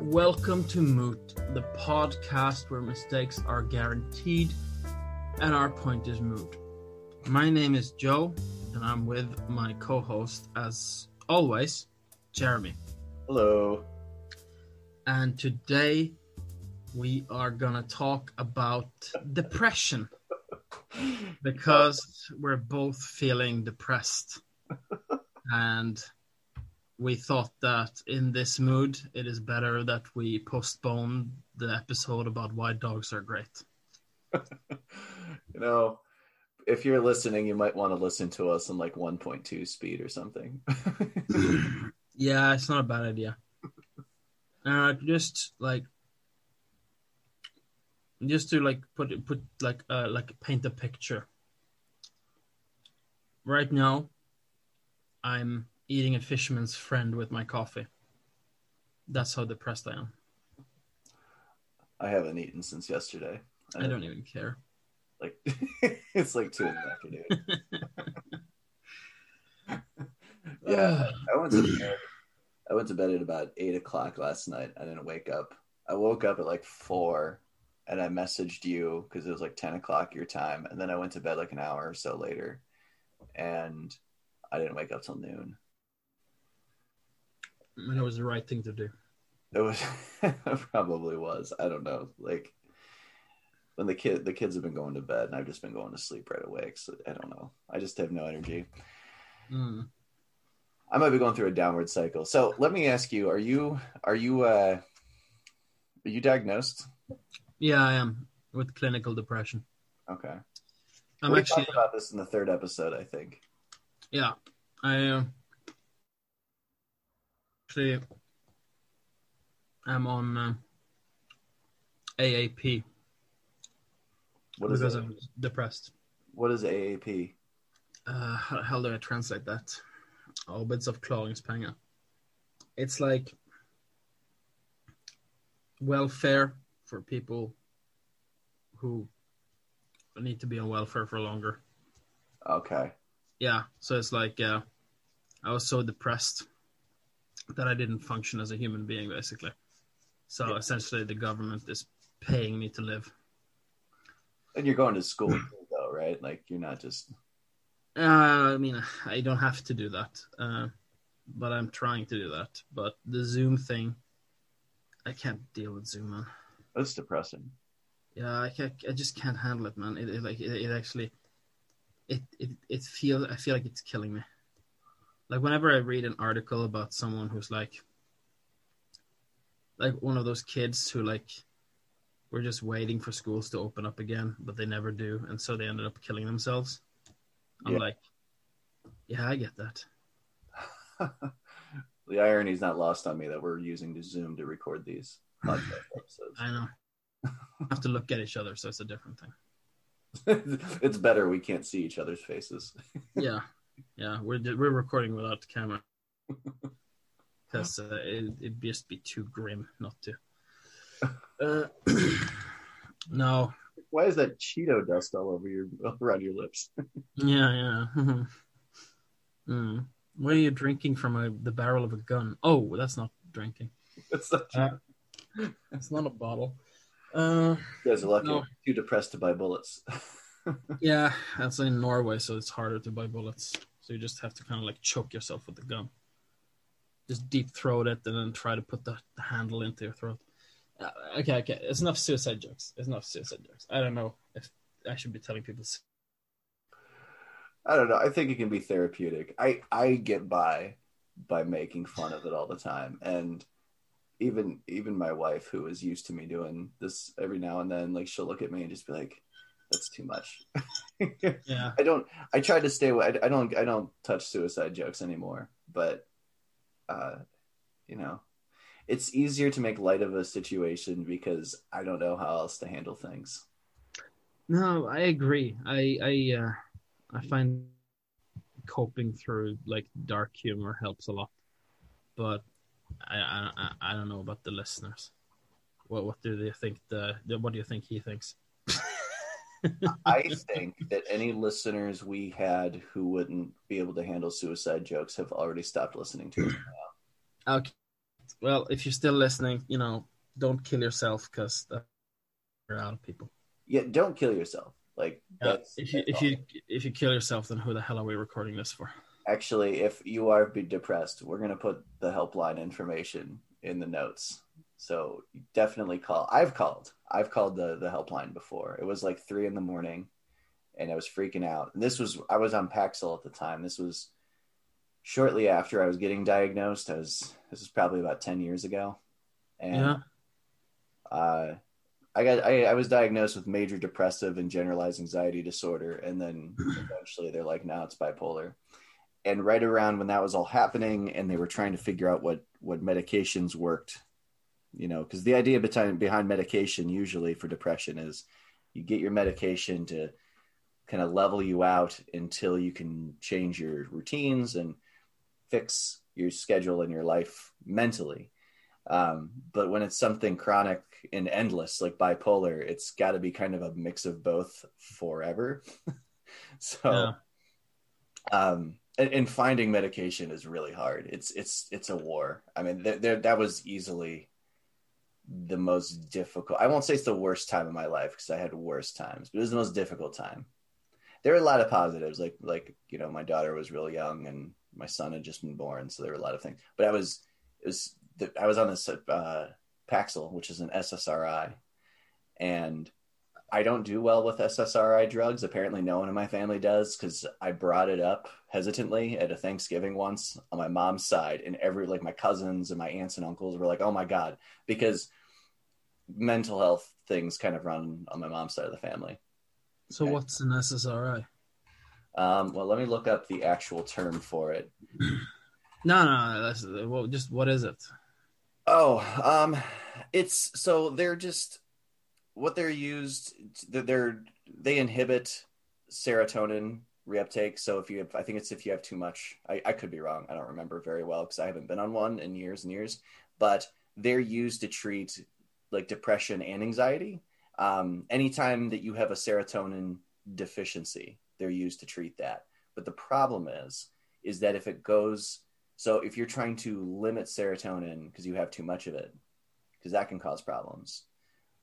Welcome to Moot, the podcast where mistakes are guaranteed and our point is moot. My name is Joe, and I'm with my co host, as always, Jeremy. Hello. And today we are going to talk about depression because we're both feeling depressed. And we thought that in this mood, it is better that we postpone the episode about why dogs are great. you know, if you're listening, you might want to listen to us in like 1.2 speed or something. yeah, it's not a bad idea. Uh, just like, just to like put put like uh like paint a picture. Right now, I'm eating a fisherman's friend with my coffee. That's how depressed I am. I haven't eaten since yesterday. I, I don't even care. Like it's like two in the afternoon. yeah, I went to bed. I went to bed at about eight o'clock last night. I didn't wake up. I woke up at like four, and I messaged you because it was like ten o'clock your time, and then I went to bed like an hour or so later, and I didn't wake up till noon. And it was the right thing to do. It was it probably was. I don't know. Like when the kid the kids have been going to bed and I've just been going to sleep right away. So I don't know. I just have no energy. Mm. I might be going through a downward cycle. So let me ask you: Are you are you uh, are you diagnosed? Yeah, I am with clinical depression. Okay. I'm we actually talked about this in the third episode, I think. Yeah, I uh, actually I'm on uh, AAP What is because? I'm depressed. What is AAP? Uh, how, how do I translate that? Oh, bits of Arbeidsavklaringspenger. It's like welfare for people who need to be on welfare for longer. Okay. Yeah, so it's like uh, I was so depressed that I didn't function as a human being, basically. So Yeah. essentially, the government is paying me to live. And you're going to school though, right? Like you're not just Uh, I mean, I don't have to do that, uh, but I'm trying to do that. But the Zoom thing, I can't deal with Zoom, man. that's depressing. Yeah, I, can't, I just can't handle it, man. It, it like it, it actually, it it it feel I feel like it's killing me. Like whenever I read an article about someone who's like, like one of those kids who like, were just waiting for schools to open up again, but they never do, and so they ended up killing themselves. I'm Yeah. like, yeah, I get that. the irony is not lost on me that we're using the Zoom to record these podcast episodes. I know. I have to look at each other, so it's a different thing. it's better we can't see each other's faces. Yeah, yeah, we're we're recording without the camera because uh, it, it'd just be too grim not to. Uh, no, Why is that Cheeto dust all over your around your lips? yeah, yeah. mm. What are you drinking from a, the barrel of a gun? Oh, that's not drinking. It's not, Uh, It's not a bottle. Uh, you guys are lucky. no. Too depressed to buy bullets. yeah, that's in Norway, so it's harder to buy bullets. So you just have to kind of like choke yourself with the gun. Just deep throat it and then try to put the, the handle into your throat. Uh, okay, okay. It's enough suicide jokes. It's enough suicide jokes. I don't know if I should be telling people. I don't know. I think it can be therapeutic. I I get by by making fun of it all the time, and even even my wife, who is used to me doing this every now and then, like she'll look at me and just be like, "That's too much." Yeah. I don't. I try to stay away. I, I don't. I don't touch suicide jokes anymore. But, uh, you know, it's easier to make light of a situation because I don't know how else to handle things. No, I agree. I I uh, I find coping through like dark humor helps a lot, but I I I- I don't know about the listeners. What what do they think? The, the what do you think he thinks? I think that any listeners we had who wouldn't be able to handle suicide jokes have already stopped listening to us. Hmm. Okay. well, if you're still listening, you know, don't kill yourself because you're out of people. Yeah, don't kill yourself. Like Yeah, that's if you if you if you kill yourself, then who the hell are we recording this for? actually if you are be depressed, we're gonna put the helpline information in the notes. So definitely call. I've called. I've called the the helpline before. It was like three in the morning, and I was freaking out. And this was I was on Paxil at the time. This was shortly after I was getting diagnosed. I was this was probably about ten years ago, and Yeah. uh, I got I, I was diagnosed with major depressive and generalized anxiety disorder, and then eventually they're like, now it's bipolar. And right around when that was all happening, and they were trying to figure out what what medications worked, you know, because the idea behind behind medication usually for depression is you get your medication to kind of level you out until you can change your routines and fix your schedule and your life mentally. Um, but when it's something chronic and endless, like bipolar, it's got to be kind of a mix of both forever. so, um, and, and finding medication is really hard. It's it's it's a war. I mean, there, there that was easily the most difficult. I won't say it's the worst time of my life because I had worse times, but it was the most difficult time. There were a lot of positives, like like you know, my daughter was real young and my son had just been born, so there were a lot of things. But I was it was the, I was on this uh, Paxil, which is an SSRI, and I don't do well with SSRI drugs. Apparently, no one in my family does because I brought it up hesitantly at a Thanksgiving once on my mom's side, and every like my cousins and my aunts and uncles were like, "Oh my god," because mental health things kind of run on my mom's side of the family. So Okay. what's an SSRI? Um, well, let me look up the actual term for it. No, no, that's well, just what is it? Oh, um, it's so they're just what they're used. They're they inhibit serotonin reuptake. So if you have, I think it's if you have too much. I, I could be wrong. I don't remember very well because I haven't been on one in years and years. But they're used to treat like depression and anxiety. Um, anytime that you have a serotonin deficiency, they're used to treat that. But the problem is, is that if it goes so if you're trying to limit serotonin because you have too much of it, because that can cause problems,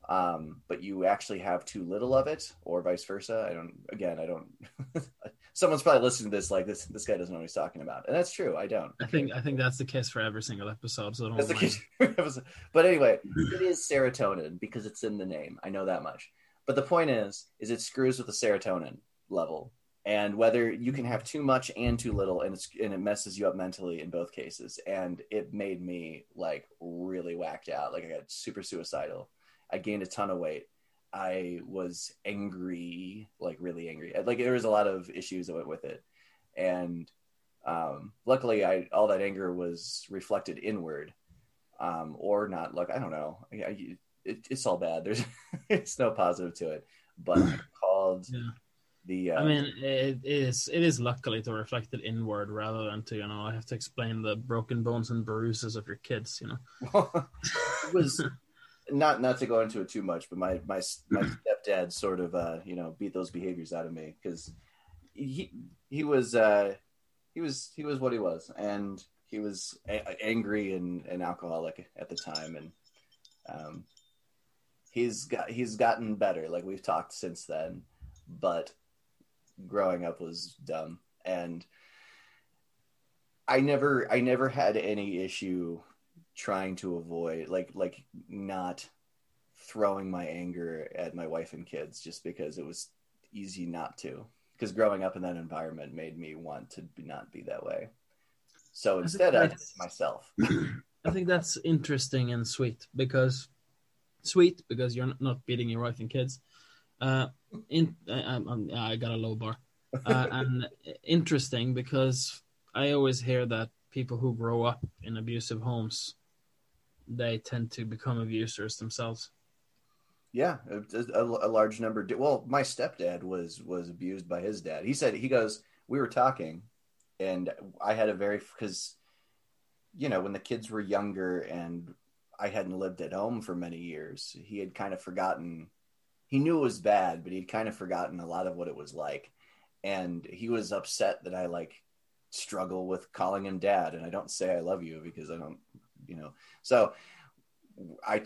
um, but you actually have too little of it, or vice versa. I don't. Again, I don't. Someone's probably listening to this like this. This guy doesn't know what he's talking about, and that's true. I don't. I think I think that's the case for every single episode. So don't That's the mind. case. but anyway, it is serotonin because it's in the name. I know that much. But the point is, is it screws with the serotonin level, and whether you can have too much and too little, and it's and it messes you up mentally in both cases. And it made me like really whacked out. Like I got super suicidal. I gained a ton of weight. I was angry, like really angry. Like there was a lot of issues that went with it, and um, luckily, I all that anger was reflected inward, um, or not. Like I don't know. I, I, it, it's all bad. There's it's no positive to it. But called Yeah. the. Uh, I mean, it is it is luckily to reflect it inward rather than to you know I have to explain the broken bones and bruises of your kids. You know, it was not not to go into it too much, but my my my stepdad sort of uh, you know beat those behaviors out of me because he he was uh, he was he was what he was, and he was a- angry and an alcoholic at the time, and um, he's got he's gotten better. Like we've talked since then, but growing up was dumb, and I never I never had any issue trying to avoid like like not throwing my anger at my wife and kids just because it was easy not to because growing up in that environment made me want to be, not be that way so instead i great. did it myself I think that's interesting and sweet because sweet because you're not beating your wife and kids. Uh, in I, I'm- I got a low bar, uh, and interesting because I always hear that people who grow up in abusive homes, they tend to become abusers themselves. yeah a, a, large number did well my stepdad was was abused by his dad. He said he goes we were talking and i had a very because you know when the kids were younger and i hadn't lived at home for many years he had kind of forgotten he knew it was bad but he'd kind of forgotten a lot of what it was like. And he was upset that i like struggle with calling him dad and i don't say i love you because i don't you know. So I,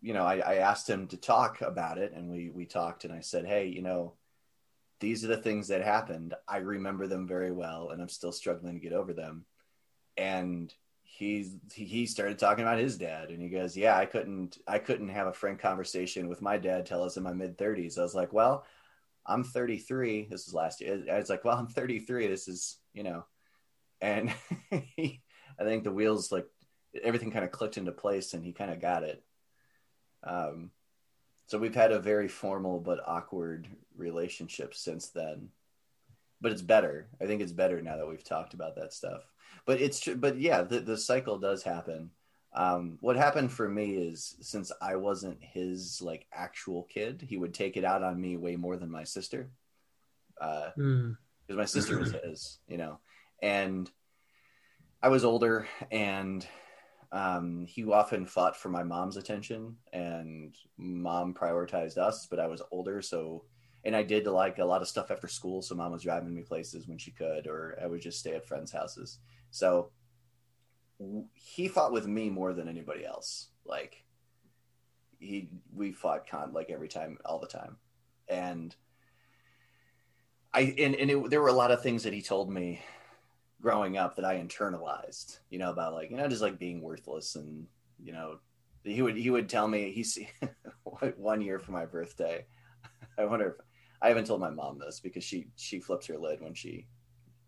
you know, I, I asked him to talk about it, and we we talked, and I said, hey, you know, these are the things that happened. I remember them very well, and I'm still struggling to get over them. And he's he started talking about his dad and he goes yeah i couldn't i couldn't have a frank conversation with my dad till i was in my mid 30s i was like well i'm 33 this is last year i was like well i'm 33 this is you know and he, i think the wheels like everything kind of clicked into place and he kind of got it um so we've had a very formal but awkward relationship since then but it's better i think it's better now that we've talked about that stuff but it's but yeah, the, the cycle does happen. Um, what happened for me is since I wasn't his like actual kid, he would take it out on me way more than my sister. Uh, because mm. my sister was his, you know, and I was older and um, he often fought for my mom's attention and mom prioritized us, but I was older. So, and I did like a lot of stuff after school. So mom was driving me places when she could, or I would just stay at friends' houses. So he fought with me more than anybody else. Like he, we fought con like every time, all the time, and I and and it, there were a lot of things that he told me growing up that I internalized. You know about like you know just like being worthless and you know he would he would tell me he's one year for my birthday. I wonder if I haven't told my mom this because she she flips her lid when she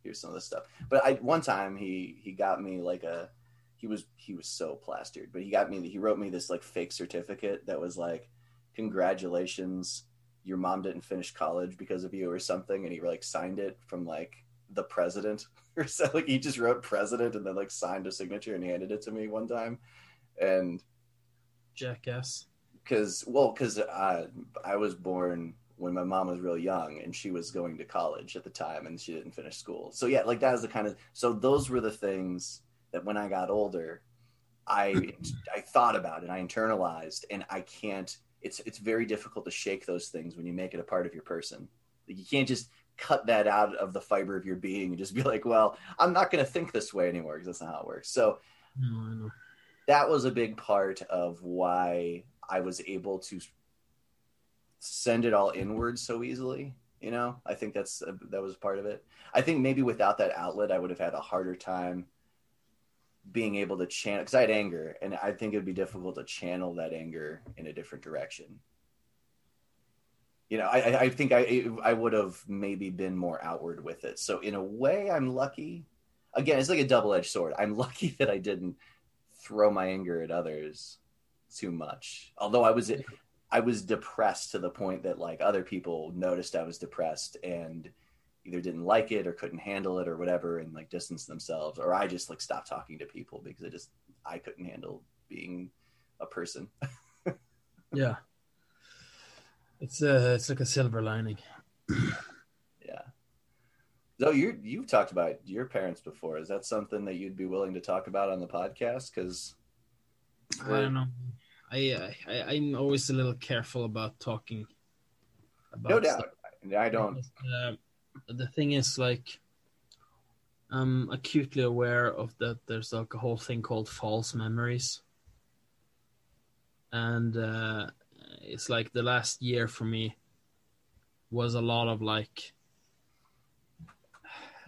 hears some of this stuff. But I one time he he got me like a he was he was so plastered, but he got me he wrote me this like fake certificate that was like congratulations your mom didn't finish college because of you or something and he like signed it from like the president or so like he just wrote president and then like signed a signature and handed it to me one time and jackass because well because uh, i was born when my mom was real young and she was going to college at the time and she didn't finish school. So yeah, like that was the kind of so those were the things that when I got older, I I thought about and I internalized and I can't it's it's very difficult to shake those things when you make it a part of your person. Like you can't just cut that out of the fiber of your being and just be like, well, I'm not going to think this way anymore because that's not how it works. So no, that was a big part of why I was able to send it all inward so easily you know? I think that's uh, that was part of it. I think maybe without that outlet i would have had a harder time being able to channel because i had anger and i think it'd be difficult to channel that anger in a different direction you know i i think i i would have maybe been more outward with it. So in a way i'm lucky. Again it's like a double-edged sword. I'm lucky that i didn't throw my anger at others too much. Although i was I was depressed to the point that like other people noticed I was depressed and either didn't like it or couldn't handle it or whatever and like distanced themselves. Or I just like stopped talking to people because I just I couldn't handle being a person. yeah. It's uh it's like a silver lining. yeah. So you you've talked about your parents before. Is that something that you'd be willing to talk about on the podcast cuz I don't know. I, I I'm always a little careful about talking. About no doubt, stuff. I don't. Uh, the thing is, like, I'm acutely aware of that. There's like a whole thing called false memories, and uh, it's like the last year for me was a lot of like.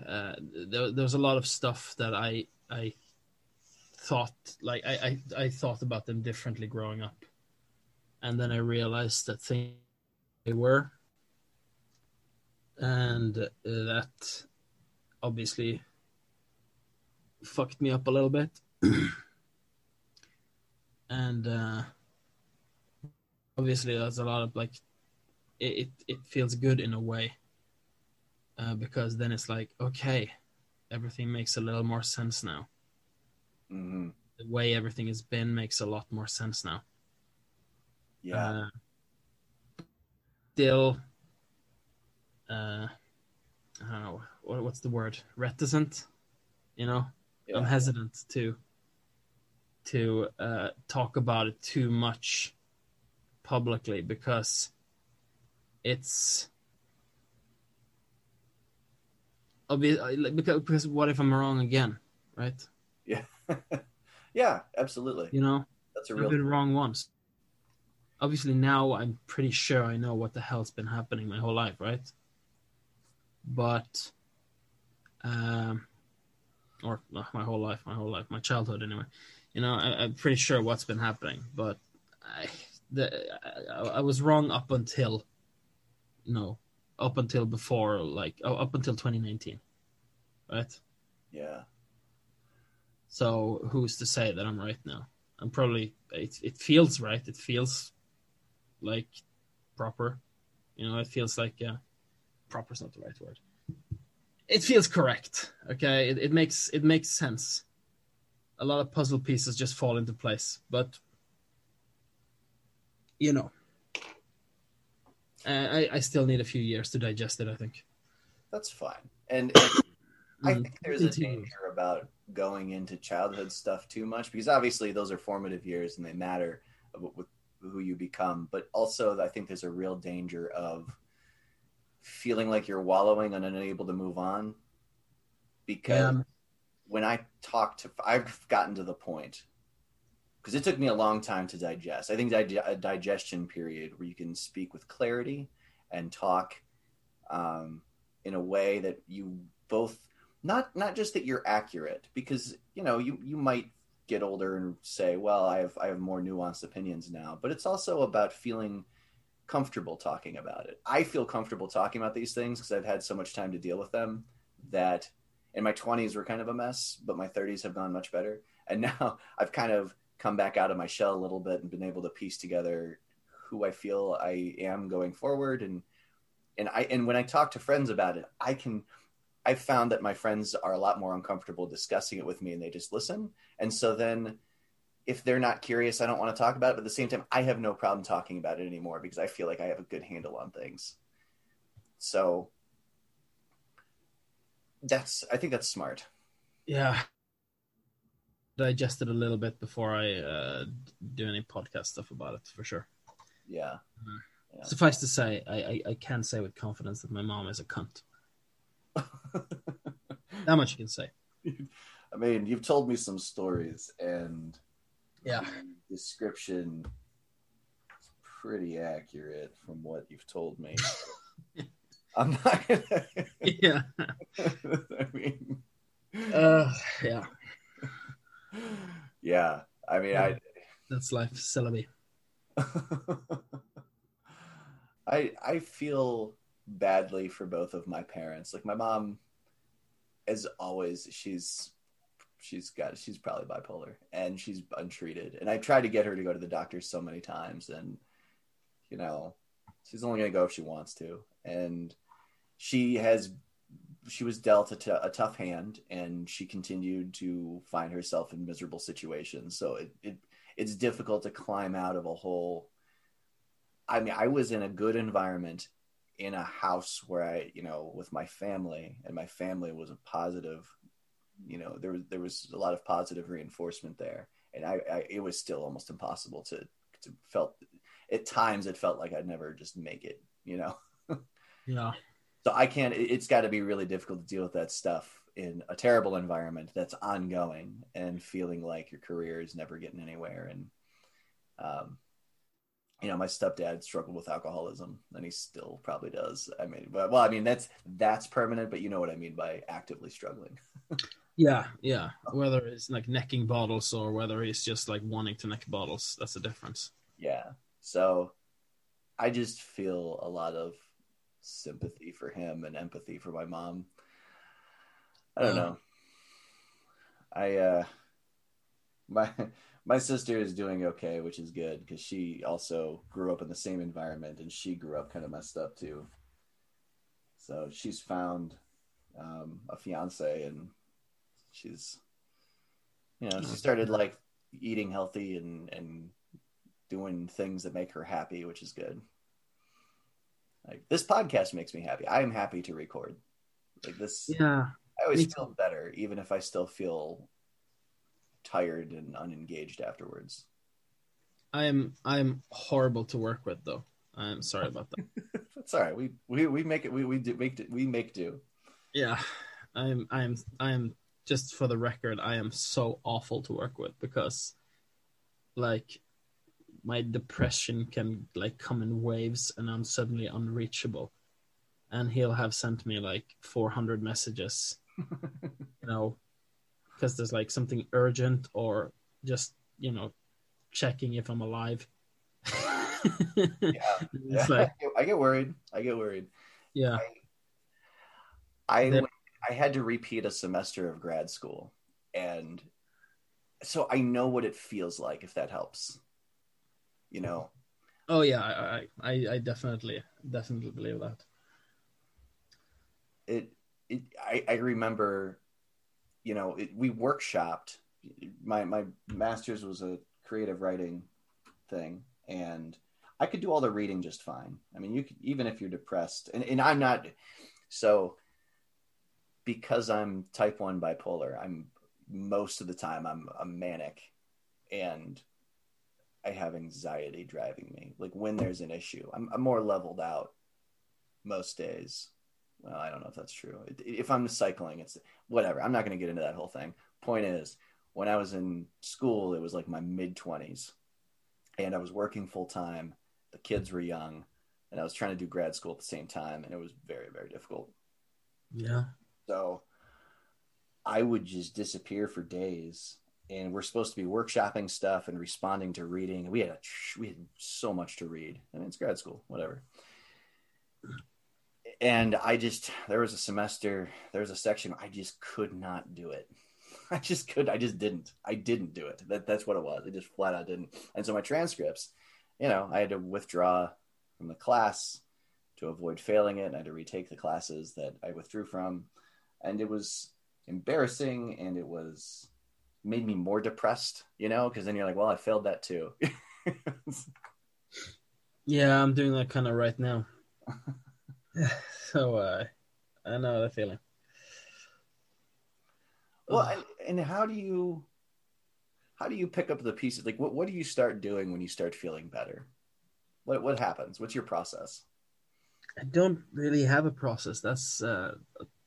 Uh, there, there was a lot of stuff that I I thought like I, I I thought about them differently growing up, and then I realized that things they were, and that obviously fucked me up a little bit, and uh, obviously there's a lot of like it it, it feels good in a way uh, because then it's like okay everything makes a little more sense now Mm-hmm. The way everything has been makes a lot more sense now. Yeah. Uh, still, uh, I don't know what, what's the word. Reticent. You know, yeah. I'm hesitant to to uh, talk about it too much publicly because it's obvious because, because what if I'm wrong again, right? Yeah. Yeah, absolutely. You know, That's a I've real. been wrong once. Obviously, now I'm pretty sure I know what the hell's been happening my whole life, right? But, um, or not my whole life, my whole life, my childhood anyway. You know, I, I'm pretty sure what's been happening, but I, the, I, I was wrong up until, no, up until before, like, oh, up until 2019, right? Yeah. So who's to say that I'm right now? I'm probably it. It feels right. It feels like proper. You know, it feels like yeah, proper is not the right word. It feels correct. Okay, it, it makes it makes sense. A lot of puzzle pieces just fall into place, but you know, I I still need a few years to digest it. I think. That's fine. And, and I Mm, think there's a danger about going into childhood stuff too much because obviously those are formative years and they matter with, who you become. But also, I think there's a real danger of feeling like you're wallowing and unable to move on. Because Um, when I talk to, I've gotten to the point because it took me a long time to digest. I think dig- a digestion period where you can speak with clarity and talk um, in a way that you both not not just that you're accurate because you know you you might get older and say, well, I have I have more nuanced opinions now, but it's also about feeling comfortable talking about it. I feel comfortable talking about these things because I've had so much time to deal with them that in my 20s were kind of a mess, but my 30s have gone much better. And now I've kind of come back out of my shell a little bit and been able to piece together who I feel I am going forward and and I and when I talk to friends about it, I can I've found that my friends are a lot more uncomfortable discussing it with me and they just listen. And so then if they're not curious, I don't want to talk about it. But at the same time, I have no problem talking about it anymore because I feel like I have a good handle on things. So that's I think that's smart. yeah, digest it a little bit before I uh, do any podcast stuff about it for sure. Yeah. Yeah. Suffice to say, I, I, I can say with confidence that my mom is a cunt. That much you can say. I mean, you've told me some stories and Yeah. description is pretty accurate from what you've told me. I'm not gonna Yeah. I mean Uh, yeah. Yeah. I mean I That's life, Celebi. I I feel badly for both of my parents. Like my mom, as always, she's she's got she's probably bipolar and she's untreated. And I tried to get her to go to the doctor so many times, and you know, she's only gonna go if she wants to. And she has she was dealt a, t- a tough hand, and she continued to find herself in miserable situations. So it, it it's difficult to climb out of a hole I mean, I was in a good environment in a house where I, you know, with my family, and my family was a positive. You know, there was there was a lot of positive reinforcement there, and I, I it was still almost impossible to to felt at times it felt like I'd never just make it. You know, Yeah. So I can't. it- It's got to be really difficult to deal with that stuff in a terrible environment that's ongoing and feeling like your career is never getting anywhere. And, um, you know, my stepdad struggled with alcoholism, and he still probably does. I mean, but well, I mean that's that's permanent, but you know what I mean by actively struggling. Yeah, yeah. Whether it's like necking bottles or whether it's just like wanting to neck bottles, that's the difference. Yeah. So I just feel a lot of sympathy for him and empathy for my mom. I don't Yeah. know. I uh my my sister is doing okay, which is good because she also grew up in the same environment and she grew up kind of messed up too. So she's found um, a fiance and she's you know she started like eating healthy and and doing things that make her happy, which is good. Like this podcast makes me happy. I am happy to record. Like this, Yeah. I always feel better, even if I still feel tired and unengaged afterwards. I am I am horrible to work with though. I'm sorry about that. That's all right. We we, we make it. We we do make we make do. Yeah. I'm I'm I'm just for the record, I am so awful to work with because, like, my depression can like come in waves, and I'm suddenly unreachable. And he'll have sent me like 400 messages, you know, because there's like something urgent or just you know checking if I'm alive. yeah, yeah. like- I, get, worried. I get worried. yeah, I There- I had to repeat a semester of grad school, and so I know what it feels like. If that helps, you know. oh yeah, I, I I definitely definitely believe that. it, it I, I remember you know it, we workshopped my my master's was a creative writing thing and i could do all the reading just fine i mean you could even if you're depressed and, and i'm not so because i'm type 1 bipolar i'm most of the time i'm a manic and i have anxiety driving me like when there's an issue i'm, I'm more leveled out most days well, I don't know if that's true. If I'm cycling, it's whatever. I'm not going to get into that whole thing. Point is, when I was in school, it was like my mid 20s, and I was working full time. The kids were young, and I was trying to do grad school at the same time, and it was very, very difficult. Yeah, So I would just disappear for days. And we're supposed to be workshopping stuff and responding to reading. We had a, we had so much to read. I mean, it's grad school, whatever. And I just there was a semester, there was a section I just could not do it. I just could, I just didn't. I didn't do it. That that's what it was. I just flat out didn't. And so my transcripts, you know, I had to withdraw from the class to avoid failing it. And I had to retake the classes that I withdrew from and it was embarrassing and it was made me more depressed you know because then you're like well i failed that too yeah, I'm doing that kind of right now. so uh, I know the feeling. well and, and how do you how do you pick up the pieces like what, what do you start doing when you start feeling better what what happens what's your process I don't really have a process. That's uh,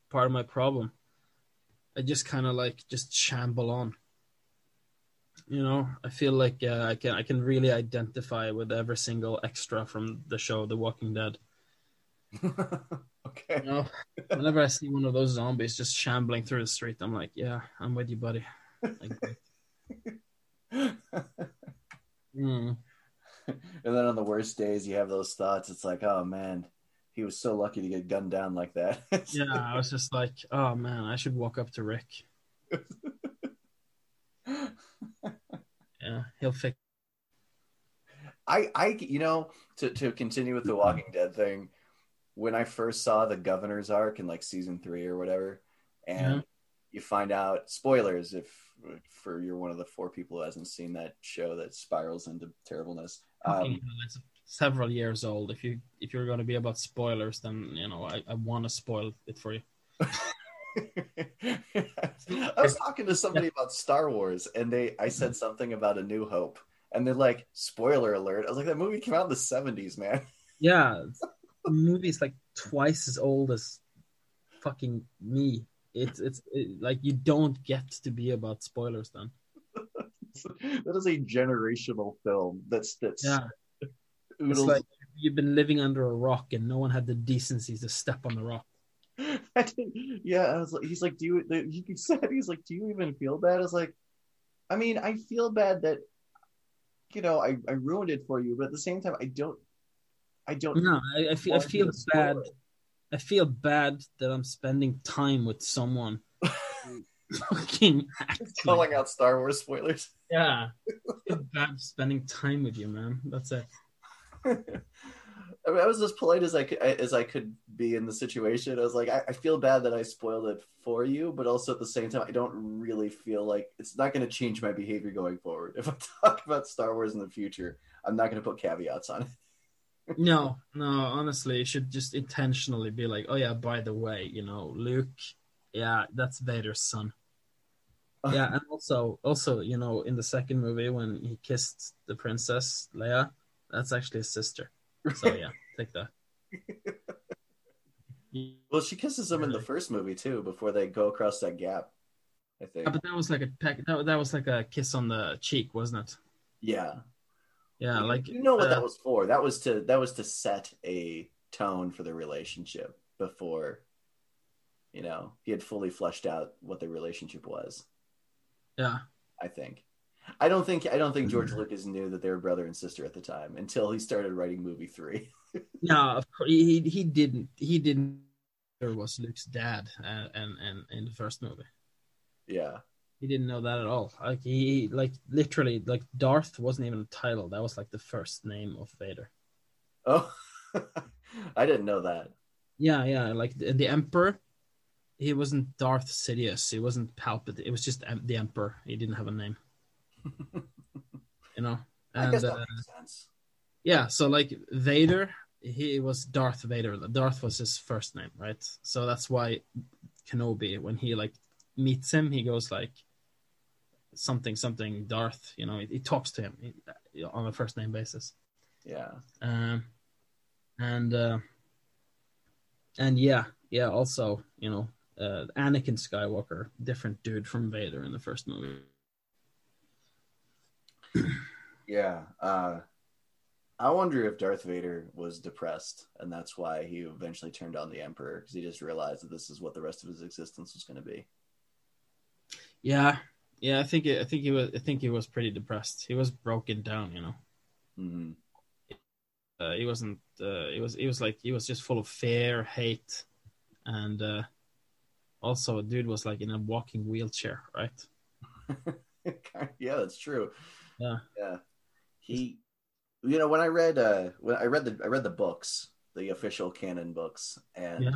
part of my problem. I just kind of like just shamble on. You know, I feel like uh, I can I can really identify with every single extra from the show The Walking Dead. okay You know, whenever I see one of those zombies just shambling through the street, I'm like, yeah, I'm with you, buddy. Like, mm, and then on the worst days you have those thoughts it's like oh man he was so lucky to get gunned down like that yeah, I was just like, oh man, I should walk up to Rick. Yeah, he'll fix. I, I, you know, to, to continue with the Walking Dead thing, when I first saw the governor's arc in like season three or whatever, and Yeah. you find out spoilers if for you're one of the four people who hasn't seen that show that spirals into terribleness. Um, it's several years old. If you if you're going to be about spoilers, then you know I, I want to spoil it for you. I was talking to somebody about Star Wars, and they I said something about A New Hope, and they're like, "Spoiler alert!" I was like, "That movie came out in the '70s, man." Yeah, the movie's like twice as old as fucking me. It's it's it, like you don't get to be about spoilers then. that is a generational film. That's that's Yeah, it's like you've been living under a rock and no one had the decency to step on the rock. Yeah, I was like, he's like, do you? He said, he's like, do you even feel bad? I was like, I mean, I feel bad that, you know, I, I ruined it for you, but at the same time, I don't, I don't. No, I, I feel I feel bad. I feel bad that I'm spending time with someone. fucking Calling out Star Wars spoilers. Yeah, I feel bad spending time with you, man. That's it. I, mean, I was as polite as I could as I could be in the situation. I was like, I, I feel bad that I spoiled it for you, but also at the same time, I don't really feel like it's not going to change my behavior going forward. If I talk about Star Wars in the future, I'm not going to put caveats on it. No, no, honestly, you should just intentionally be like, oh yeah, by the way, you know, Luke, yeah, that's Vader's son. Yeah, and also, also, you know, in the second movie when he kissed the princess Leia, that's actually his sister. So yeah, take that. Well, she kisses him in the first movie too, before they go across that gap. I think. Yeah, but that was like a peck. That, that was like a kiss on the cheek, wasn't it? yeah. Yeah, like you know what uh, that was for. That was to that was to set a tone for the relationship before you know he had fully fleshed out what the relationship was. Yeah, I think. I don't think I don't think George Lucas knew that they were brother and sister at the time until he started writing movie three. no, of course he he didn't he didn't. There was Luke's dad, uh, and and in the first movie. yeah. He didn't know that at all. Like he like literally like Darth wasn't even a title. That was like the first name of Vader. Oh, I didn't know that. Yeah, yeah. Like the, the Emperor, he wasn't Darth Sidious. He wasn't Palpatine. It was just the Emperor. He didn't have a name. You know. And uh, yeah, so like Vader, he was Darth Vader. Darth was his first name, right? So that's why Kenobi, when he like meets him, he goes like something something Darth. You know, he, he talks to him he- on a first name basis. Yeah. Um, and uh, and yeah, yeah. Also, you know, uh, Anakin Skywalker, different dude from Vader in the first movie. Yeah. Uh, I wonder if Darth Vader was depressed, and that's why he eventually turned on the Emperor because he just realized that this is what the rest of his existence was going to be. Yeah, yeah. I think it, I think he was I think he was pretty depressed. He was broken down. You know, hmm uh, he wasn't. Uh, he was he was like he was just full of fear, hate, and uh, also, dude was like in a walking wheelchair, right? yeah, that's true. Yeah. Yeah. He, you know, when I read, uh, when I read the, I read the books, the official canon books, and Yeah.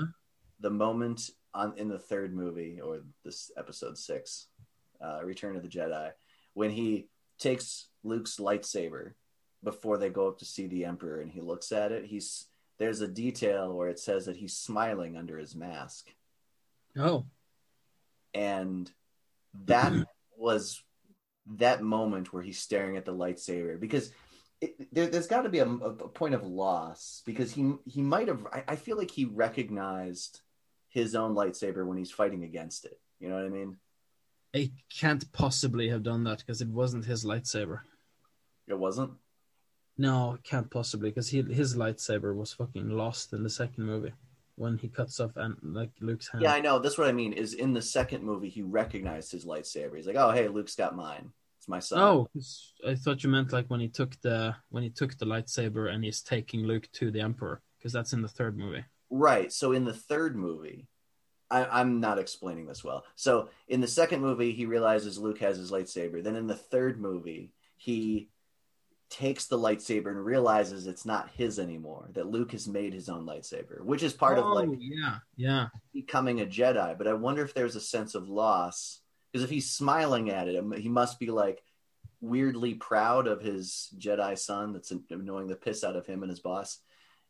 the moment on in the third movie or this episode six, uh, Return of the Jedi, when he takes Luke's lightsaber before they go up to see the Emperor, and he looks at it, he's there's a detail where it says that he's smiling under his mask. Oh, and that was that moment where he's staring at the lightsaber because it, there, there's got to be a, a point of loss because he he might have I, I feel like he recognized his own lightsaber when he's fighting against it. You know what i mean? He can't possibly have done that because it wasn't his lightsaber. it wasn't? No, can't possibly because his lightsaber was fucking lost in the second movie when he cuts off and like Luke's hand. yeah i know that's what i mean is in the second movie he recognized his lightsaber he's like oh hey luke's got mine it's my son Oh, I thought you meant like when he took the when he took the lightsaber and he's taking Luke to the Emperor because that's in the third movie. Right. So in the third movie, I, I'm not explaining this well. So in the second movie, he realizes Luke has his lightsaber. Then in the third movie, he takes the lightsaber and realizes it's not his anymore. That Luke has made his own lightsaber, which is part of Oh, like yeah, yeah. becoming a Jedi. But I wonder if there's a sense of loss because if he's smiling at it, he must be like weirdly proud of his Jedi son that's annoying the piss out of him and his boss.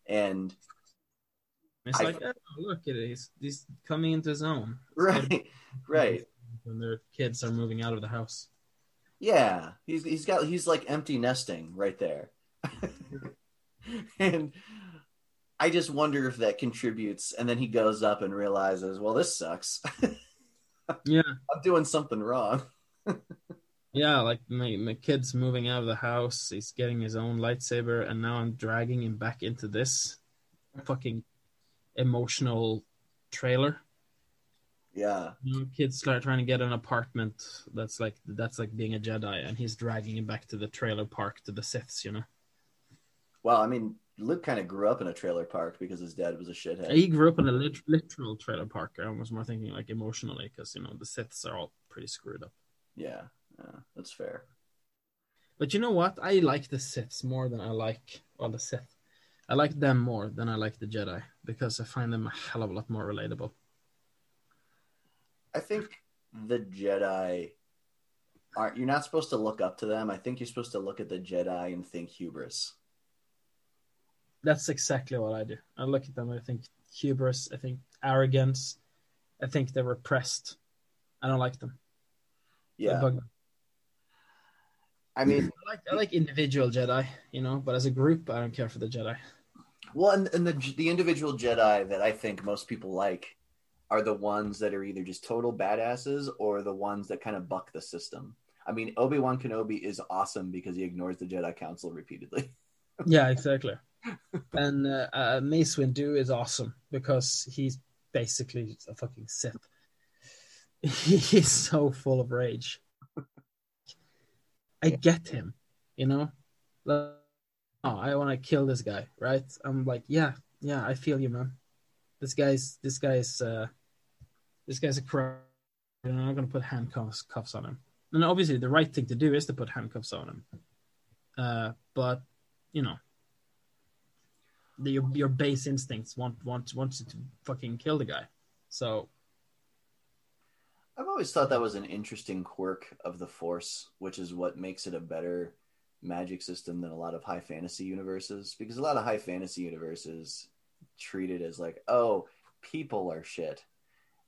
And It's I- like, oh, look at it. He's, he's coming into his own. right, right. When their kids are moving out of the house. Yeah, he's he's got he's like empty nesting right there, and I just wonder if that contributes. And then he goes up and realizes, well, this sucks. Yeah, I'm doing something wrong. yeah. Like my my kid's moving out of the house. He's getting his own lightsaber, and now I'm dragging him back into this fucking emotional trailer. Yeah, You know, kids start trying to get an apartment that's like that's like being a Jedi, and he's dragging him back to the trailer park to the Siths. You know, well, I mean, Luke kind of grew up in a trailer park because his dad was a shithead. he grew up in a lit- literal trailer park. I was more thinking like emotionally, because you know the Siths are all pretty screwed up. Yeah, yeah, that's fair. But you know what? I like the Siths more than I like well the Sith. I like them more than I like the Jedi because I find them a hell of a lot more relatable. I think the Jedi aren't. You're not supposed to look up to them. I think you're supposed to look at the Jedi and think hubris. That's exactly what I do. I look at them. I think hubris. I think arrogance. I think they're repressed. I don't like them. Yeah, me. I mean, I like I like individual Jedi, you know, but as a group, I don't care for the Jedi. Well, and, and the the individual Jedi that I think most people like are the ones that are either just total badasses or the ones that kind of buck the system. I mean, Obi Wan Kenobi is awesome because he ignores the Jedi Council repeatedly. yeah, exactly. and uh, uh, Mace Windu is awesome because he's basically a fucking Sith. He's so full of rage. I get him, you know. Like, oh, I want to kill this guy, right? I'm like, yeah, yeah, I feel you, man. This guy's this guy's uh, this guy's a corrupt. I'm not going to put handcuffs cuffs on him. And obviously, the right thing to do is to put handcuffs on him. Uh, but you know, the, your your base instincts want want wants you to fucking kill the guy. So I've always thought that was an interesting quirk of the Force, which is what makes it a better magic system than a lot of high fantasy universes. Because a lot of high fantasy universes treat it as like, oh, people are shit.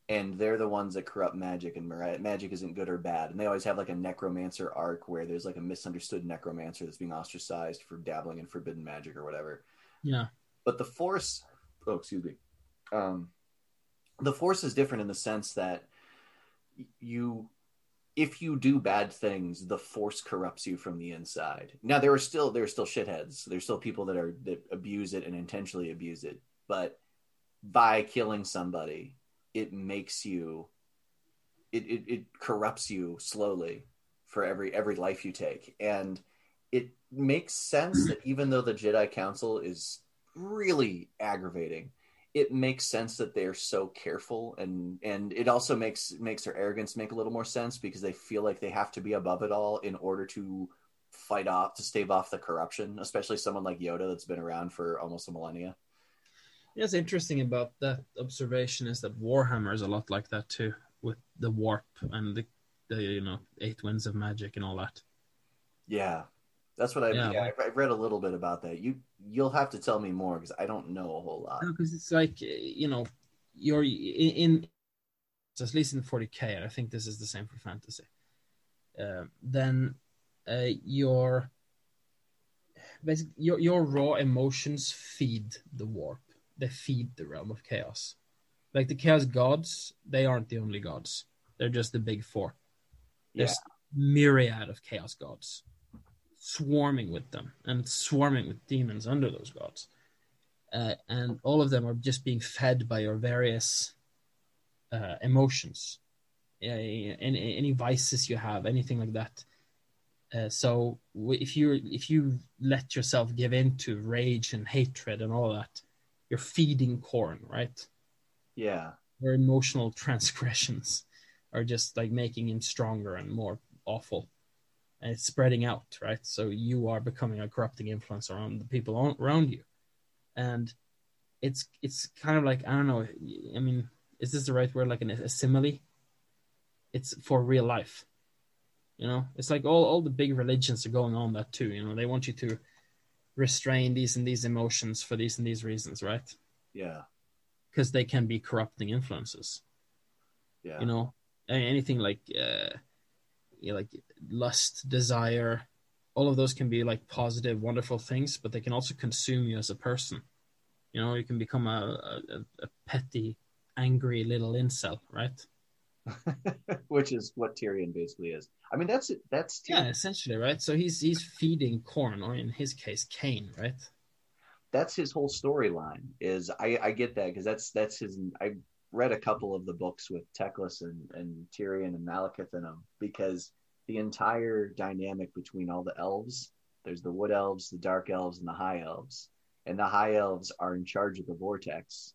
And they're the ones that corrupt magic, and magic isn't good or bad. And they always have like a necromancer arc where there's like a misunderstood necromancer that's being ostracized for dabbling in forbidden magic or whatever. Yeah. But the Force, oh, excuse me. Um, the Force is different in the sense that you if you do bad things, the force corrupts you from the inside. Now there are still there are still shitheads. There's still people that are that abuse it and intentionally abuse it. But by killing somebody, it makes you it, it, it corrupts you slowly for every every life you take. And it makes sense that even though the Jedi Council is really aggravating, it makes sense that they're so careful and and it also makes makes their arrogance make a little more sense because they feel like they have to be above it all in order to fight off to stave off the corruption especially someone like yoda that's been around for almost a millennia it's interesting about that observation is that warhammer is a lot like that too with the warp and the, the you know eight winds of magic and all that yeah that's what I yeah, yeah I, read a little bit about that. You you'll have to tell me more because I don't know a whole lot. Because it's like you know, you're in, in at least in 40k, and I think this is the same for fantasy. Uh, then uh, your basically your your raw emotions feed the warp. They feed the realm of chaos. Like the chaos gods, they aren't the only gods. They're just the big four. There's yeah. myriad of chaos gods swarming with them and swarming with demons under those gods. Uh, and all of them are just being fed by your various uh, emotions, uh, any, any vices you have, anything like that. Uh, so if you if you let yourself give in to rage and hatred and all that, you're feeding Khorne, right? Yeah. Your emotional transgressions are just like making him stronger and more awful and it's spreading out, right? So you are becoming a corrupting influence around the people around you, and it's it's kind of like I don't know. I mean, is this the right word? Like an, a simile? It's for real life. You know, it's like all all the big religions are going on that too. You know, they want you to restrain these and these emotions for these and these reasons, right? Yeah. Because they can be corrupting influences. Yeah. You know, anything like. Uh, you know, like lust, desire, all of those can be like positive, wonderful things, but they can also consume you as a person. You know, you can become a, a, a petty, angry little incel, right? Which is what Tyrion basically is. I mean, that's that's yeah, essentially, right? So he's he's feeding Khorne, or in his case, Khaine, right? That's his whole storyline. Is I I get that because that's that's his. I read a couple of the books with Teclis and, and Tyrion and Malekith in them because the entire dynamic between all the elves there's the wood elves, the dark elves, and the high elves. And the high elves are in charge of the vortex.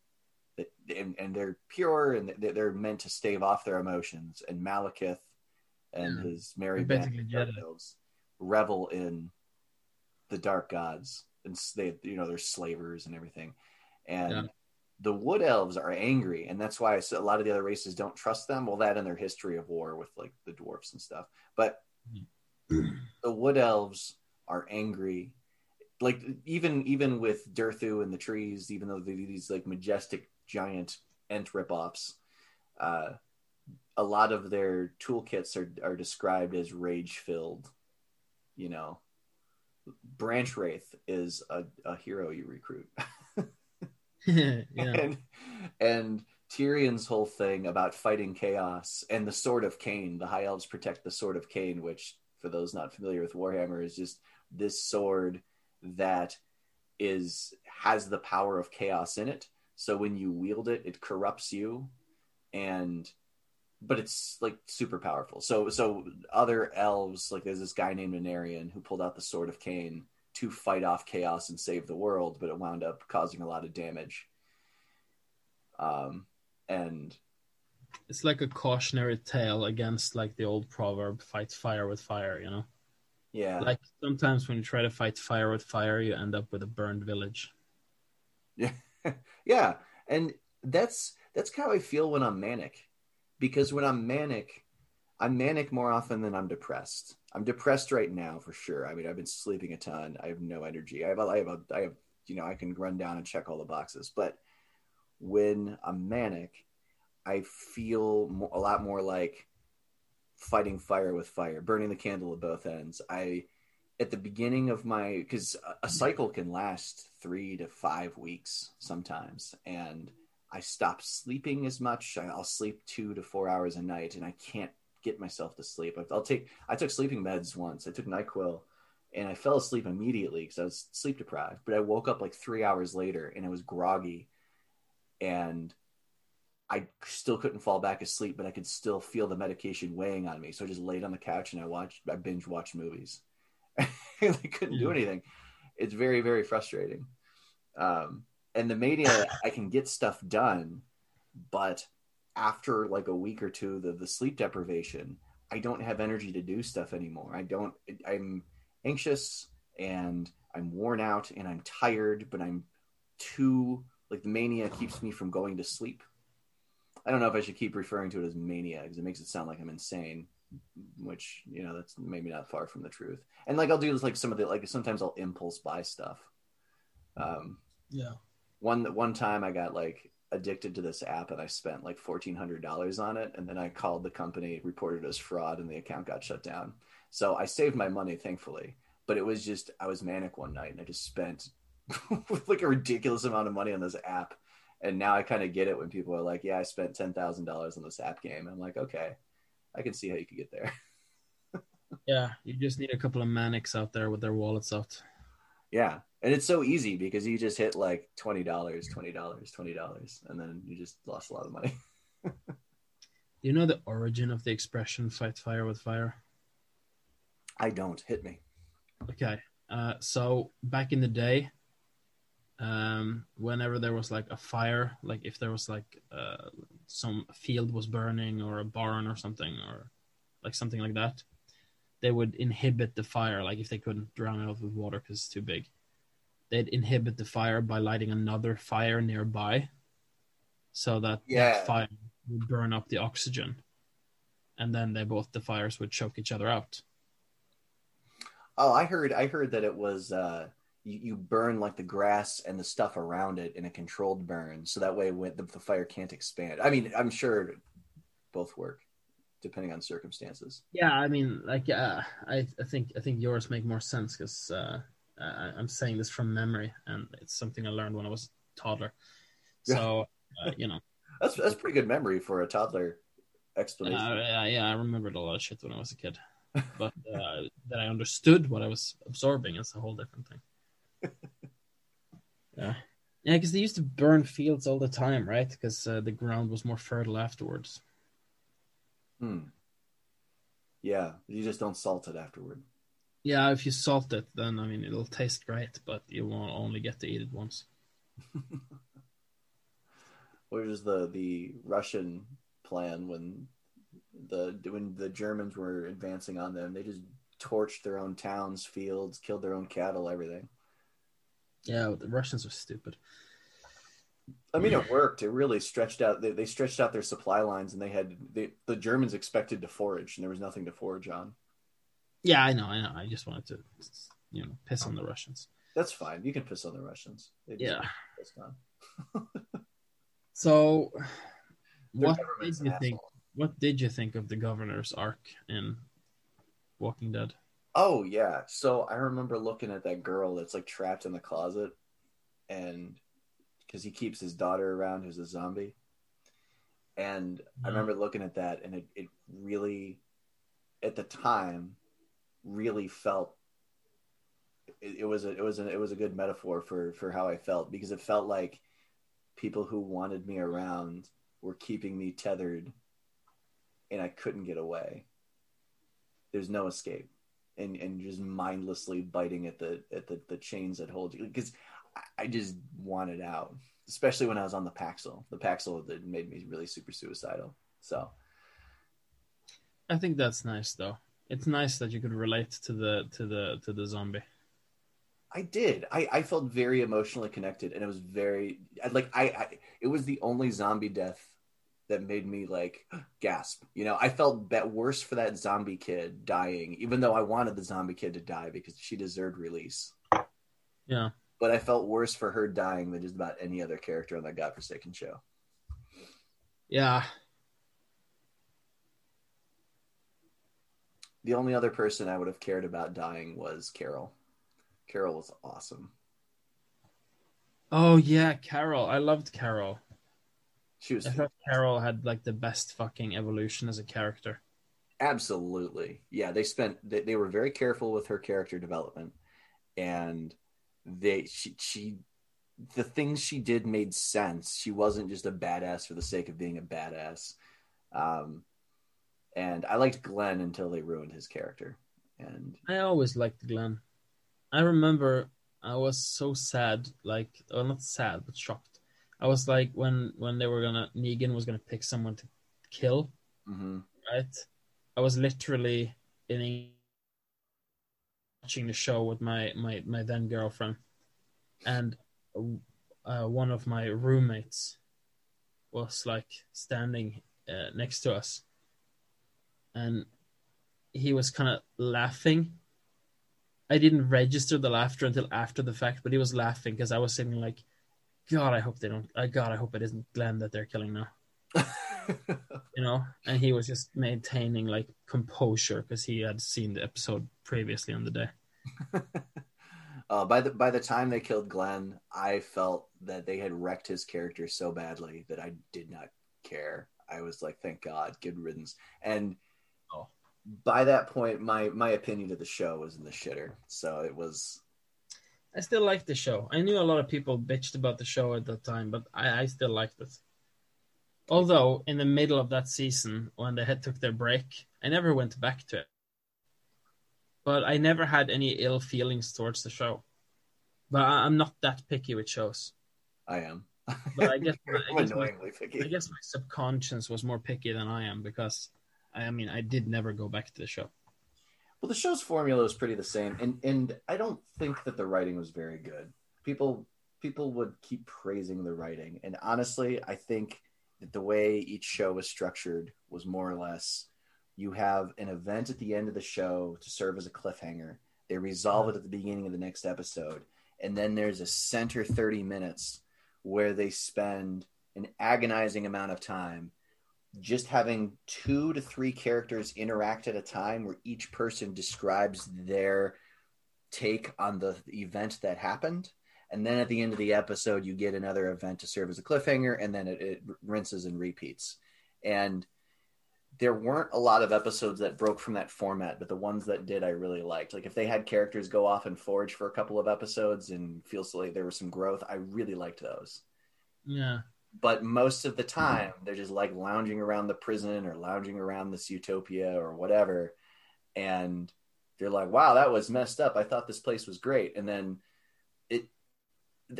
And, and they're pure and they're meant to stave off their emotions. And Malekith and yeah. his merry band of elves revel in the dark gods. And they, you know, they're slavers and everything. And yeah the wood elves are angry and that's why a lot of the other races don't trust them well that and their history of war with like the dwarfs and stuff but mm-hmm. the wood elves are angry like even even with Durthu and the trees even though they're these like majestic giant ent ripoffs uh a lot of their toolkits are are described as rage filled you know branch wraith is a, a hero you recruit yeah. and and Tyrion's whole thing about fighting chaos and the Sword of Khaine. The High Elves protect the Sword of Khaine, which, for those not familiar with Warhammer, is just this sword that is has the power of chaos in it. So when you wield it, it corrupts you, and but it's like super powerful. So so other elves, like there's this guy named Aenarion who pulled out the Sword of Khaine to fight off chaos and save the world, but it wound up causing a lot of damage. Um, and it's like a cautionary tale against like the old proverb fight fire with fire you know? Yeah. Like sometimes when you try to fight fire with fire you end up with a burned village. Yeah. Yeah and that's that's kind of how i feel when i'm manic because when i'm manic i'm manic more often than i'm depressed. I'm depressed right now for sure. I mean i've been sleeping a ton. I have no energy. I have a, i have a, i have you know i can run down and check all the boxes. But when i'm manic I feel a lot more like fighting fire with fire, burning the candle at both ends. I at the beginning of my because a cycle can last three to five weeks sometimes, and I stop sleeping as much. I'll sleep two to four hours a night, and I can't get myself to sleep. I'll take I took sleeping meds once. I took Nyquil, and I fell asleep immediately because I was sleep deprived. But I woke up like three hours later, and I was groggy, and I still couldn't fall back asleep, but I could still feel the medication weighing on me. So I just laid on the couch and I watched, I binge watched movies. I couldn't do anything. It's very, very frustrating. Um, and the mania, I can get stuff done, but after like a week or two, the the sleep deprivation, I don't have energy to do stuff anymore. I don't. I'm anxious and I'm worn out and I'm tired, but I'm too like the mania keeps me from going to sleep I don't know if I should keep referring to it as mania because it makes it sound like I'm insane, which you know that's maybe not far from the truth. And like I'll do this like some of the like sometimes I'll impulse buy stuff. Um, yeah. One one time I got like addicted to this app and I spent like fourteen hundred dollars on it, and then I called the company, reported as fraud, and the account got shut down. So I saved my money, thankfully. But it was just I was manic one night and I just spent like a ridiculous amount of money on this app and now I kind of get it when people are like, "Yeah, I spent ten thousand dollars on this app game." I'm like, "Okay, I can see how you could get there." yeah, you just need a couple of manics out there with their wallets out. Yeah, and it's so easy because you just hit like twenty dollars, twenty dollars, twenty dollars, and then you just lost a lot of money. You know the origin of the expression "fight fire with fire"? I don't. Hit me. Okay. Uh, so back in the day, um, whenever there was like a fire, like if there was like uh, some field was burning or a barn or something or like something like that, they would inhibit the fire. Like if they couldn't drown it out with water because it's too big, they'd inhibit the fire by lighting another fire nearby, so that yeah. that fire would burn up the oxygen, and then they both the fires would choke each other out. Oh, I heard. I heard that it was. Uh you, you burn like the grass and the stuff around it in a controlled burn, so that way when the, the fire can't expand. I mean, I'm sure both work depending on circumstances. Yeah, I mean, like, uh, I, I think I think yours make more sense because uh, I'm saying this from memory, and it's something I learned when I was a toddler. So, uh, you know, that's that's pretty good memory for a toddler explanation. Uh, yeah, yeah, I remembered a lot of shit when I was a kid, but uh, that I understood what I was absorbing is a whole different thing. yeah, yeah, because they used to burn fields all the time, right? Because uh, the ground was more fertile afterwards. Hmm. Yeah, you just don't salt it afterward. Yeah, if you salt it, then I mean it'll taste great, but you won't only get to eat it once. what was the the Russian plan when the when the Germans were advancing on them? They just torched their own towns, fields, killed their own cattle, everything. Yeah, the Russians are stupid. I mean, it worked. It really stretched out. They, they stretched out their supply lines, and they had they, the Germans expected to forage, and there was nothing to forage on. Yeah, I know, I know. I just wanted to, you know, piss on the Russians. That's fine. You can piss on the Russians. yeah. so, Their what did you think? What did you think of the governor's arc in Walking Dead? Oh yeah. So I remember looking at that girl that's like trapped in the closet, and because he keeps his daughter around who's a zombie, And I Mhm. remember looking at that, and it, it really, at the time, really felt. It, it was a it was a it was a good metaphor for for how I felt because it felt like people who wanted me around were keeping me tethered, and I couldn't get away. There's no escape, and and just mindlessly biting at the at the, the chains that hold you because I, just wanted out especially when I was on the Paxil. The Paxil that made me really super suicidal. So I think that's nice though. It's nice that you could relate to the to the to the zombie. I did. I, I felt very emotionally connected, and it was very like I, I. It was the only zombie death that made me like gasp. You know, I felt bet worse for that zombie kid dying, even though I wanted the zombie kid to die because she deserved release. Yeah. But I felt worse for her dying than just about any other character on that godforsaken show. Yeah. The only other person I would have cared about dying was Carol. Carol was awesome. Oh yeah, Carol. I loved Carol. She was I thought Carol had like the best fucking evolution as a character. absolutely yeah. They spent they, they were very careful with her character development, and they she she the things she did made sense. She wasn't just a badass for the sake of being a badass. Um, and I liked Glenn until they ruined his character. And I always liked Glenn. I remember I was so sad, like, well, not sad, but shocked. I was like, when when they were gonna Negan was gonna pick someone to kill, mhm. right? I was literally in watching the show with my my my then girlfriend, and uh, one of my roommates was like standing uh, next to us, and he was kind of laughing. I didn't register the laughter until after the fact, but he was laughing because I was sitting like, God, I hope they don't. Uh, God, I hope it isn't Glenn that they're killing now. You know, and he was just maintaining like composure because he had seen the episode previously on the day. uh, by the by the time they killed Glenn, I felt that they had wrecked his character so badly that I did not care. I was like, thank God, good riddance. And. By that point, my my opinion of the show was in the shitter. So it was I still liked the show. I knew a lot of people bitched about the show at that time, but I, I still liked it. Although in the middle of that season, when they had took their break, I never went back to it. But I never had any ill feelings towards the show. But I, I'm not that picky with shows. I am. But I guess, I guess, my, picky. I guess my subconscious was more picky than I am because, I mean, I did never go back to the show. Well, the show's formula is pretty the same, and and I don't think that the writing was very good. People people would keep praising the writing, and honestly, I think that the way each show was structured was more or less you have an event at the end of the show to serve as a cliffhanger. They resolve it at the beginning of the next episode, and then there's a center thirty minutes where they spend an agonizing amount of time just having two to three characters interact at a time where each person describes their take on the event that happened. And then at the end of the episode you get another event to serve as a cliffhanger and then it, it rinses and repeats. And there weren't a lot of episodes that broke from that format but the ones that did i really liked. Like if they had characters go off and forage for a couple of episodes and feels like there was some growth i really liked those. Yeah. But most of the mm-hmm. time they're just like lounging around the prison or lounging around this utopia or whatever. And they're like wow that was messed up. I thought this place was great. And then it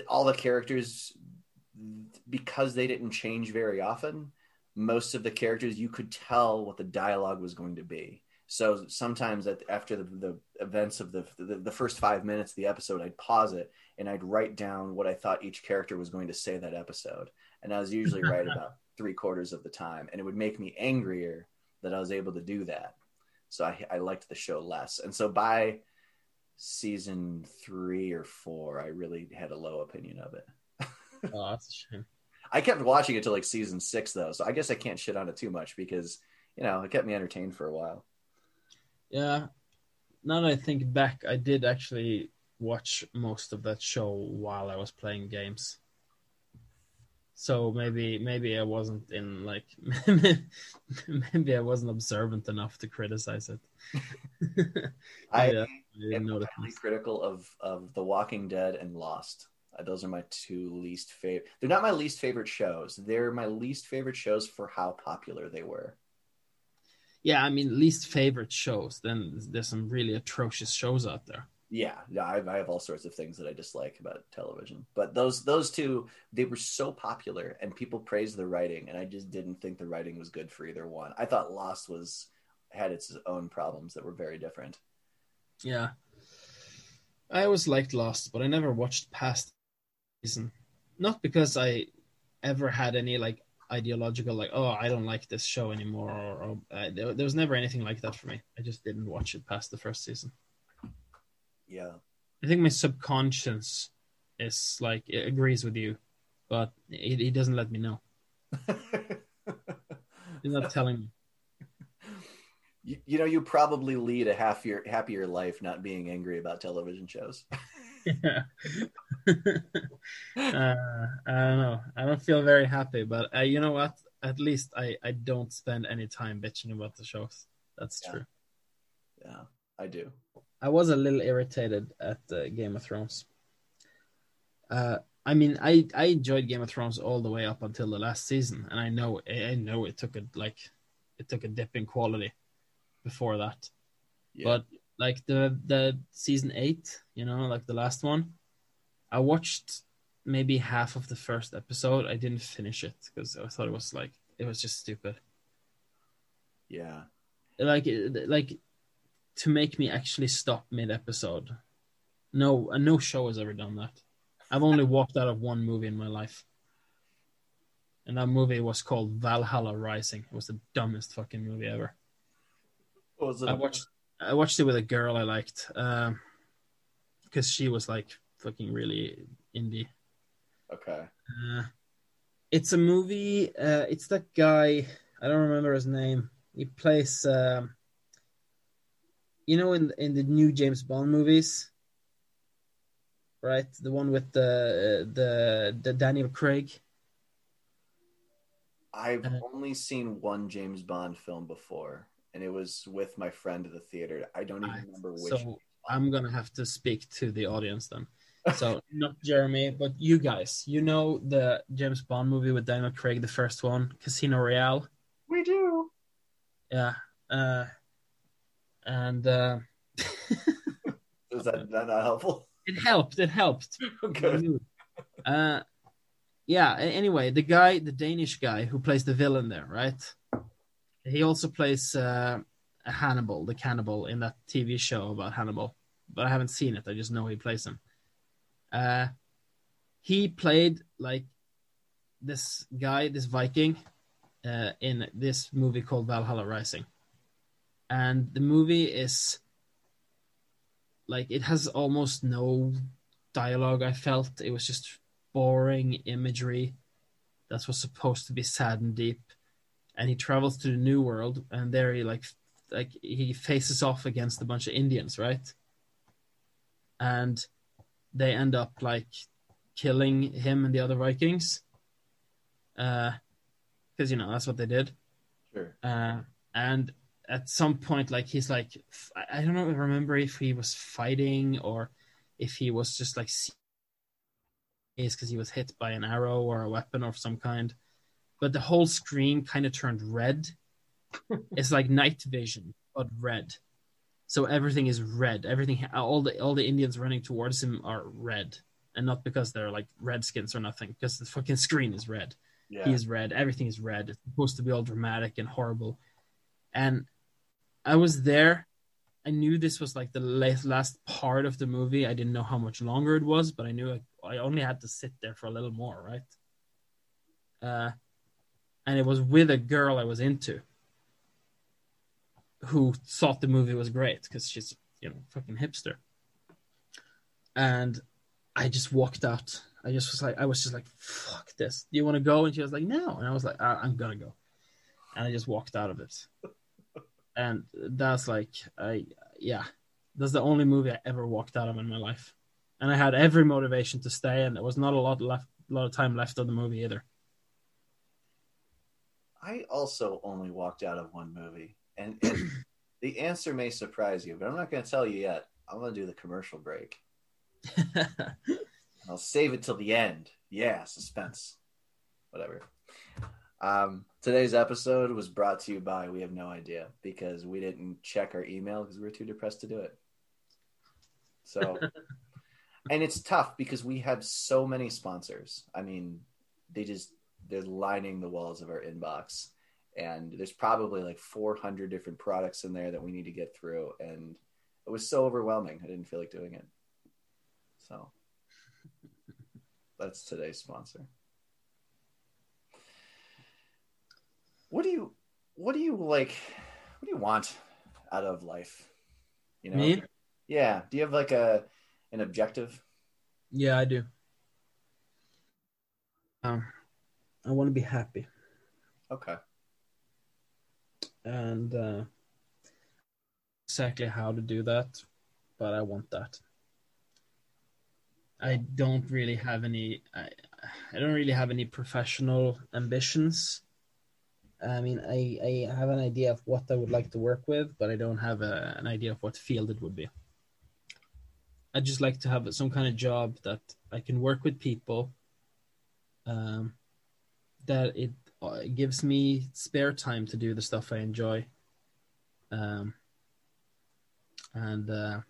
all the characters because they didn't change very often most of the characters you could tell what the dialogue was going to be. So sometimes at, after the, the events of the, the the first five minutes of the episode i'd pause it and i'd write down what i thought each character was going to say that episode and I was usually right about three quarters of the time, and it would make me angrier that I was able to do that. So I, I liked the show less, and so by season three or four, I really had a low opinion of it. Oh, that's a shame. I kept watching it till like season six, though, so I guess I can't shit on it too much because you know it kept me entertained for a while. Yeah. Now that I think back, I did actually watch most of that show while I was playing games. So maybe maybe I wasn't in like maybe I wasn't observant enough to criticize it. I Yeah, am didn't highly critical of of The Walking Dead and Lost. Uh, Those are my two least favorite. They're not my least favorite shows. They're my least favorite shows for how popular they were. Yeah, I mean, least favorite shows. Then there's some really atrocious shows out there. Yeah, I, I have all sorts of things that I dislike about television, but those those two they were so popular and people praised the writing, and I just didn't think the writing was good for either one. I thought Lost was had its own problems that were very different. Yeah, I always liked Lost, but I never watched past season. Not because I ever had any like ideological like, oh, I don't like this show anymore, or, or uh, there, there was never anything like that for me. I just didn't watch it past the first season. Yeah, I think my subconscious is like it agrees with you, but it, he doesn't let me know. He's not telling me. you, you know, you probably lead a happier happier life not being angry about television shows. Yeah. uh, I don't know. I don't feel very happy, but uh, you know what? At least I, I don't spend any time bitching about the shows. That's Yeah. true. Yeah, I do. I was a little irritated at uh, Game of Thrones. Uh, I mean, I, I enjoyed Game of Thrones all the way up until the last season, and I know I know it took a like it took a dip in quality before that. Yeah. But like the the season eight, you know, like the last one, I watched maybe half of the first episode. I didn't finish it because I thought it was like it was just stupid. yeah, Like like to make me actually stop mid episode. No, no show has ever done that. I've only walked out of one movie in my life. And that movie was called Valhalla Rising. It was the dumbest fucking movie ever. what was it? I watched I watched it with a girl I liked um because she was like fucking really indie. Okay, Uh, it's a movie. Uh, it's that guy. I don't remember his name. He plays. Um, you know, in in the new James Bond movies, right? The one with the the the Daniel Craig. I've Uh, only seen one James Bond film before, and it was with my friend at the theater. I don't even Right. remember which. So I'm gonna have to speak to the audience then. So not Jeremy, but you guys. You know the James Bond movie with Daniel Craig, the first one, Casino Royale. we do. Yeah. Uh, and uh, Is that not, helpful? it helped. It helped. Good. Uh, yeah. Anyway, the guy, the Danish guy who plays the villain there, right? He also plays uh, Hannibal, the cannibal, in that TV show about Hannibal. But I haven't seen it. I just know he plays him. Uh, he played like this guy, this Viking, uh, in this movie called Valhalla Rising, and the movie is like it has almost no dialogue. I felt it was just boring imagery that was supposed to be sad and deep. And he travels to the new world, and there he like like he faces off against a bunch of Indians, right? And they end up like killing him and the other Vikings, Uh because you know that's what they did. Sure. Uh, and at some point, like he's like, i don't know, remember if he was fighting or if he was just like is because he was hit by an arrow or a weapon of some kind. But the whole screen kind of turned red. it's like night vision, but red. So everything is red. Everything, all the all the Indians running towards him are red, and not because they're like redskins or nothing. Because the fucking screen is red Yeah. he is red. Everything is red. It's supposed to be all dramatic and horrible. And I was there. I knew this was like the last, part of the movie. I didn't know how much longer it was, but I knew I, I only had to sit there for a little more, right? Uh, and it was with a girl I was into who thought the movie was great because she's, you know, fucking hipster. And I just walked out. I just was like, I was just like, fuck this. Do you want to go? And she was like, no. And I was like, "I- I'm gonna go. And I just walked out of it. And that's like, I yeah, that's the only movie I ever walked out of in my life. And I had every motivation to stay, and there was not a lot left, a lot of time left of the movie either. I also only walked out of one movie, and, and the answer may surprise you, but I'm not going to tell you yet. I'm going to do the commercial break. I'll save it till the end. Yeah, suspense. Whatever. Um, today's episode was brought to you by We Have No Idea because we didn't check our email because we were too depressed to do it. So, and it's tough because we have so many sponsors. I mean, they just they're lining the walls of our inbox, and there's probably like 400 different products in there that we need to get through, and it was so overwhelming. I didn't feel like doing it. So, that's today's sponsor. What do you what do you like what do you want out of life? You know? Me? Yeah. Do you have like a an objective? Yeah, I do. Um, I want to be happy, Okay. and uh, exactly how to do that, but I want that. I don't really have any. I, I don't really have any professional ambitions. I mean, I, I have an idea of what I would like to work with, but I don't have a, an idea of what field it would be. I just like to have some kind of job that I can work with people. Um, that it uh, gives me spare time to do the stuff I enjoy. Um, and uh,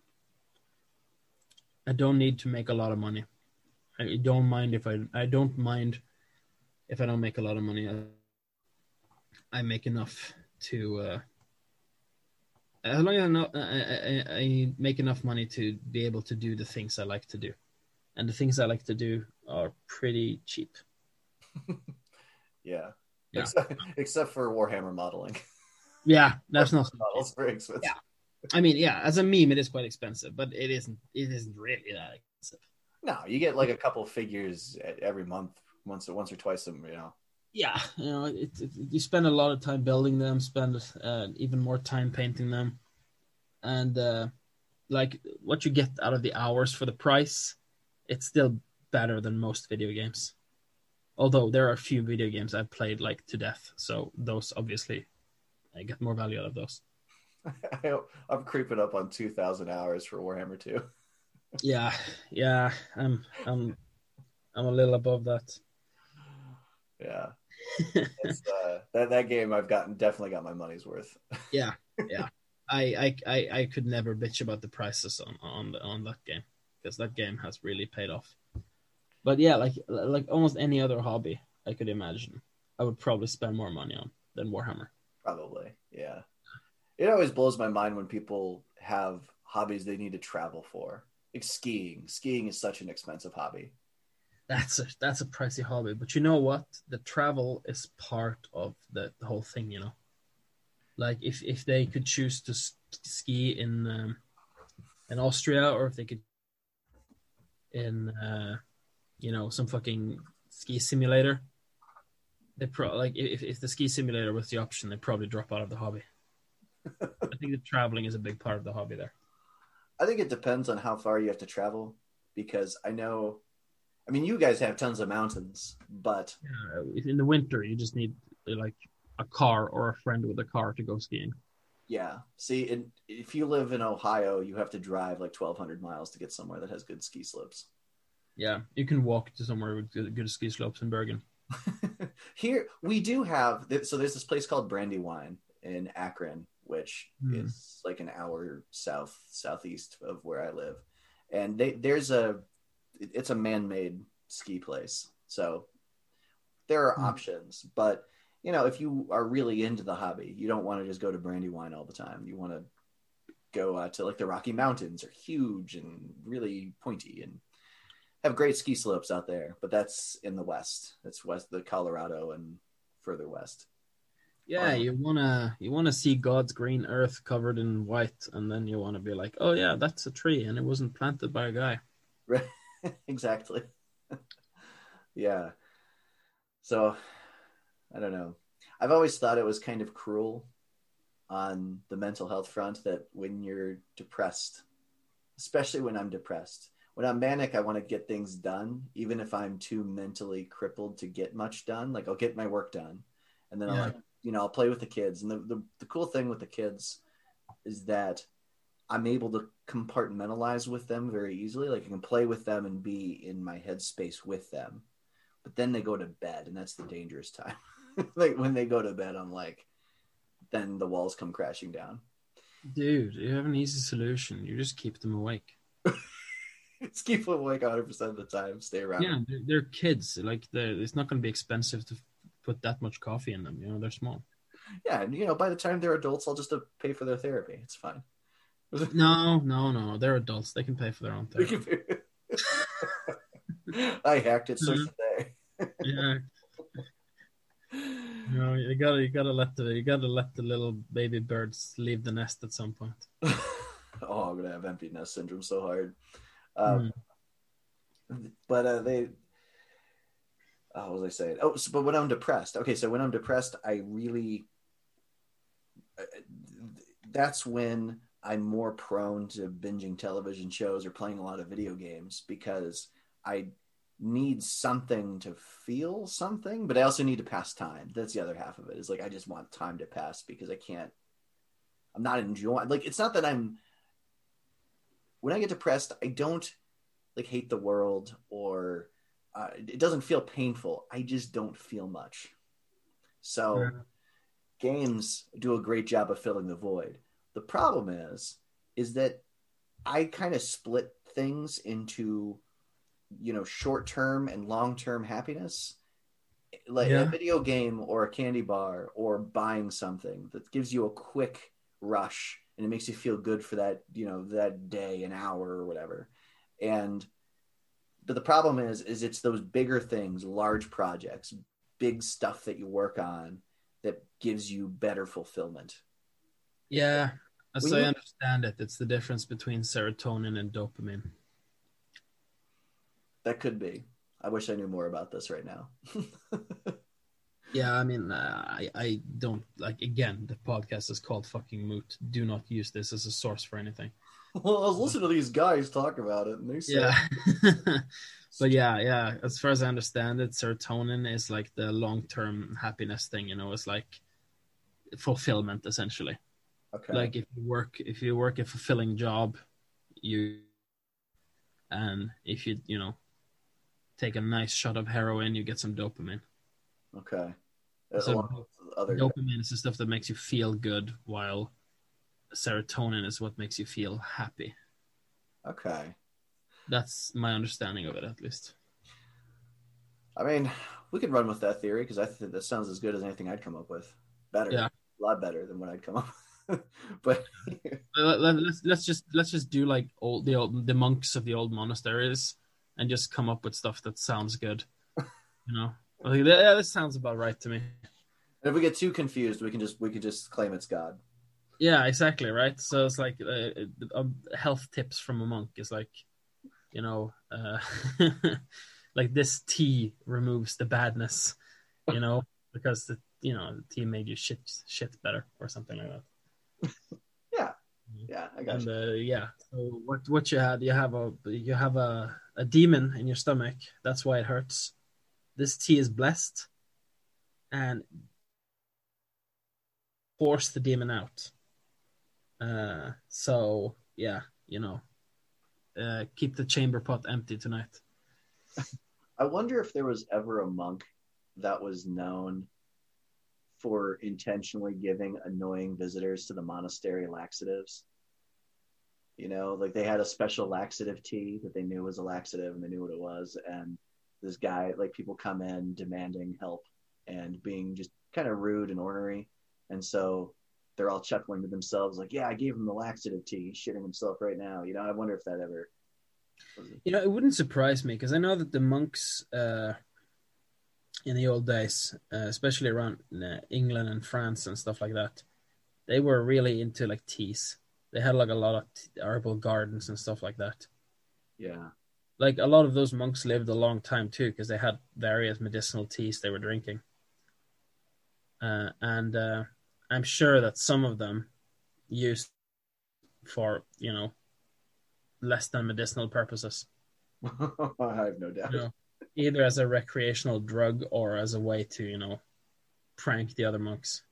I don't need to make a lot of money. I don't mind if I I don't mind if I don't make a lot of money. I make enough to uh, as long as I, know, I, I, I make enough money to be able to do the things I like to do, and the things I like to do are pretty cheap. Yeah. Yeah. Except, except for Warhammer modeling. Yeah, that's not. Models very expensive. Yeah. I mean, yeah, as a meme, it is quite expensive, but it isn't. It isn't really that expensive. No, you get like a couple figures every month, once once or twice. Them, you know. Yeah, you know, it, it, you spend a lot of time building them, spend uh, even more time painting them, and uh, like what you get out of the hours for the price, it's still better than most video games. Although there are a few video games I've played like to death, so those obviously I get more value out of those. I'm creeping up on two thousand hours for Warhammer Two. Yeah, yeah, I'm I'm I'm a little above that. Yeah. Uh, that that game I've gotten definitely got my money's worth. Yeah, yeah. I, I I I could never bitch about the prices on on the, on that game because that game has really paid off. But yeah, like like almost any other hobby I could imagine, I would probably spend more money on than Warhammer. Probably, yeah. It always blows my mind when people have hobbies they need to travel for. Like skiing. Skiing is such an expensive hobby. That's a that's a pricey hobby, but you know what? The travel is part of the, the whole thing. You know, like if if they could choose to ski in um, in Austria, or if they could in uh, you know some fucking ski simulator, they pro like if if the ski simulator was the option, they'd probably drop out of the hobby. I think the traveling is a big part of the hobby there. I think it depends on how far you have to travel because I know I mean you guys have tons of mountains, but Uh, in the winter, you just need like a car or a friend with a car to go skiing. yeah. See, in, if you live in Ohio, you have to drive like 1200 miles to get somewhere that has good ski slopes. Yeah, you can walk to somewhere with good, good ski slopes in Bergen. Here we do have so there's this place called Brandywine in Akron, which Hmm. is like an hour south southeast of where I live, and they there's a it's a man-made ski place, so there are Hmm. options. But you know, if you are really into the hobby, you don't want to just go to Brandywine all the time. You want to go uh, to like the Rocky Mountains, are huge and really pointy and have great ski slopes out there, but that's in the west. That's west the Colorado and further west. Yeah, Um, you wanna you wanna see God's green earth covered in white, and then you wanna be like, oh yeah, that's a tree, and it wasn't planted by a guy. exactly. yeah. So I don't know. I've always thought it was kind of cruel on the mental health front that when you're depressed, especially when I'm depressed, when I'm manic, I want to get things done, even if I'm too mentally crippled to get much done. Like I'll get my work done, and then I'm Yeah. like, you know, I'll play with the kids, and the, the the cool thing with the kids is that I'm able to compartmentalize with them very easily. Like I can play with them and be in my headspace with them. But then they go to bed, and that's the dangerous time. like when they go to bed, I'm like, then the walls come crashing down. Dude, you have an easy solution. You just keep them awake. Just keep them awake 100 percent of the time. Stay around. Yeah, they're, they're kids. Like they're, it's not going to be expensive to put that much coffee in them. You know, they're small. Yeah, and you know, by the time they're adults, I'll just uh, pay for their therapy. It's fine. No, no, no. They're adults. They can pay for their own therapy. I hacked it, so should they. yeah. You know, you gotta, you gotta let the, you gotta let the little baby birds leave the nest at some point. oh, I'm gonna have empty nest syndrome so hard. Um, But uh, they, oh, what was I saying? Oh, so, but when I'm depressed, okay, so when I'm depressed, I really, uh, that's when I'm more prone to binging television shows or playing a lot of video games because I need something to feel something, but I also need to pass time. That's the other half of it. Is like I just want time to pass because I can't. I'm not enjoying. Like it's not that I'm. When I get depressed, I don't like hate the world or uh, it doesn't feel painful. I just don't feel much. So Yeah. games do a great job of filling the void. The problem is, is that I kind of split things into, you know, short term and long term happiness. Like Yeah. a video game or a candy bar or buying something that gives you a quick rush and it makes you feel good for that, you know, that day, an hour or whatever. And but the problem is, is it's those bigger things, large projects, big stuff that you work on that gives you better fulfillment. Yeah, as When I understand it, it's the difference between serotonin and dopamine. That could be. I wish I knew more about this right now. Yeah, I mean, uh, I I don't like. Again, the podcast is called "Fucking Moot." Do not use this as a source for anything. well, I was listening to these guys talk about it, and they said, Yeah, but yeah, yeah. As far as I understand it, serotonin is like the long-term happiness thing. You know, it's like fulfillment essentially. Okay, Like if you work, if you work a fulfilling job, you, and if you you know, take a nice shot of heroin, you get some dopamine. okay. Uh, so other, dopamine is the stuff that makes you feel good, while serotonin is what makes you feel happy. okay. That's my understanding of it, at least. I mean, we could run with that theory because I think that sounds as good as anything I'd come up with. Better, Yeah. a lot better than what I'd come up. with. but Let, let, let's let's just let's just do like old the old the monks of the old monasteries, and just come up with stuff that sounds good. You know, like, yeah, this sounds about right to me. if we get too confused, we can just we could just claim it's God. Yeah, exactly right. So it's like uh, uh, health tips from a monk is like, you know, uh, like this tea removes the badness, you know, because the you know the tea made you shit shit better or something like that. Yeah, yeah, I got And you. uh, yeah, so what what you had, you have a you have a a demon in your stomach. That's why it hurts. This tea is blessed, and force the demon out. Uh, so yeah, you know, uh, keep the chamber pot empty tonight. I wonder if there was ever a monk that was known for intentionally giving annoying visitors to the monastery laxatives. You know, like they had a special laxative tea that they knew was a laxative and they knew what it was. And this guy, like people come in demanding help and being just kind of rude and ornery. And so they're all chuckling to themselves, like, yeah, I gave him the laxative tea. He's shitting himself right now. You know, I wonder if that ever. You know, it wouldn't surprise me because I know that the monks uh, in the old days, uh, especially around uh, England and France and stuff like that, they were really into like teas. They had like a lot of t- herbal gardens and stuff like that. Yeah. Like a lot of those monks lived a long time too because they had various medicinal teas they were drinking. Uh, and uh, I'm sure that some of them used for you know less than medicinal purposes. I have no doubt. you know, either as a recreational drug or as a way to, you know, prank the other monks.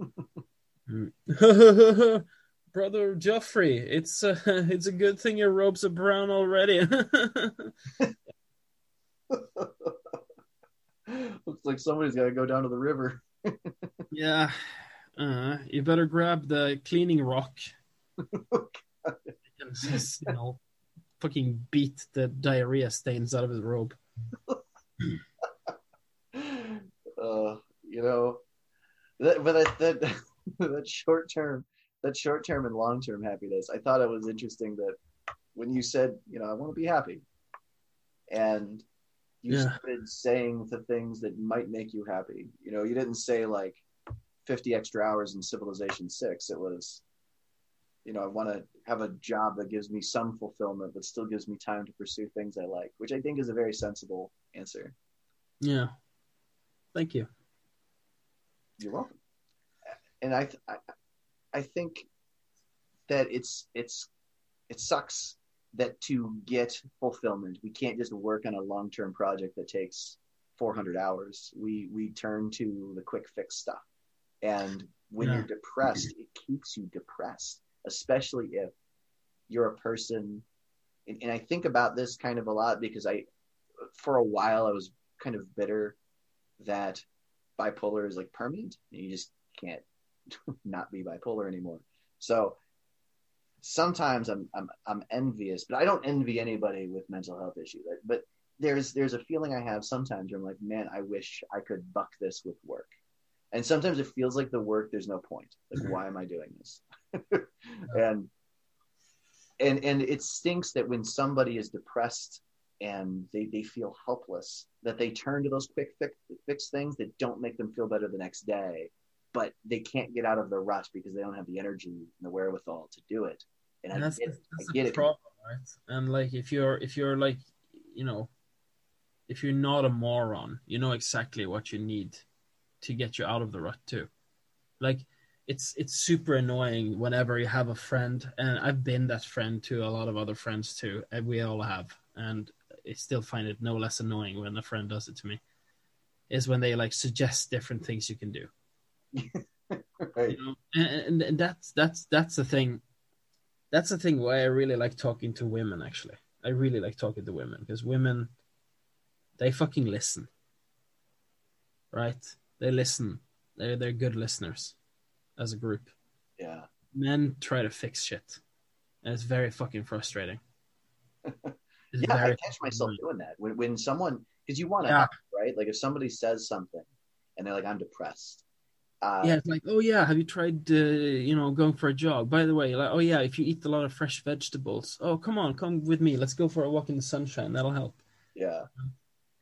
Brother Geoffrey, it's uh, it's a good thing your robes are brown already. Looks like somebody's got to go down to the river. yeah, uh, you better grab the cleaning rock. just, you know, fucking beat the diarrhea stains out of his robe. uh, you know, that, but that that, that short term, that short term and long term happiness. I thought it was interesting that when you said, you know, I want to be happy, and you yeah. started saying the things that might make you happy. You know, you didn't say like 50 extra hours in Civilization 6. It was, you know, I want to have a job that gives me some fulfillment, but still gives me time to pursue things I like, which I think is a very sensible answer. Yeah. Thank you. You're welcome. And I, I, I think that it's, it's, it sucks that to get fulfillment, we can't just work on a long term project that takes 400 hours. We we turn to the quick fix stuff, and when yeah. you're depressed, it keeps you depressed, especially if you're a person. And, and I think about this kind of a lot because I, for a while, I was kind of bitter that bipolar is like permanent. and You just can't not be bipolar anymore. So sometimes I'm I'm I'm envious, but I don't envy anybody with mental health issues. But there's there's a feeling I have sometimes where I'm like, man, I wish I could buck this with work. And sometimes it feels like the work there's no point. Like mm-hmm. why am I doing this? and and and it stinks that when somebody is depressed and they, they feel helpless that they turn to those quick fix, fix things that don't make them feel better the next day but they can't get out of the rut because they don't have the energy and the wherewithal to do it. And, and I, that's, get, that's I get it. Problem, right? And like if you're if you're like you know if you're not a moron, you know exactly what you need to get you out of the rut too. Like it's it's super annoying whenever you have a friend, and I've been that friend to a lot of other friends too, and we all have, and I still find it no less annoying when a friend does it to me. Is when they like suggest different things you can do right. You know? and, and that's that's that's the thing. That's the thing why I really like talking to women. Actually, I really like talking to women because women, they fucking listen. Right? They listen. They're they're good listeners, as a group. Yeah. Men try to fix shit, and it's very fucking frustrating. yeah, I catch myself doing that when when someone because you want to yeah. right? Like if somebody says something, and they're like, "I'm depressed," Uh, yeah, it's like, oh yeah, have you tried, uh, you know, going for a jog? By the way, like, oh yeah, if you eat a lot of fresh vegetables, oh come on, come with me, let's go for a walk in the sunshine. That'll help. Yeah.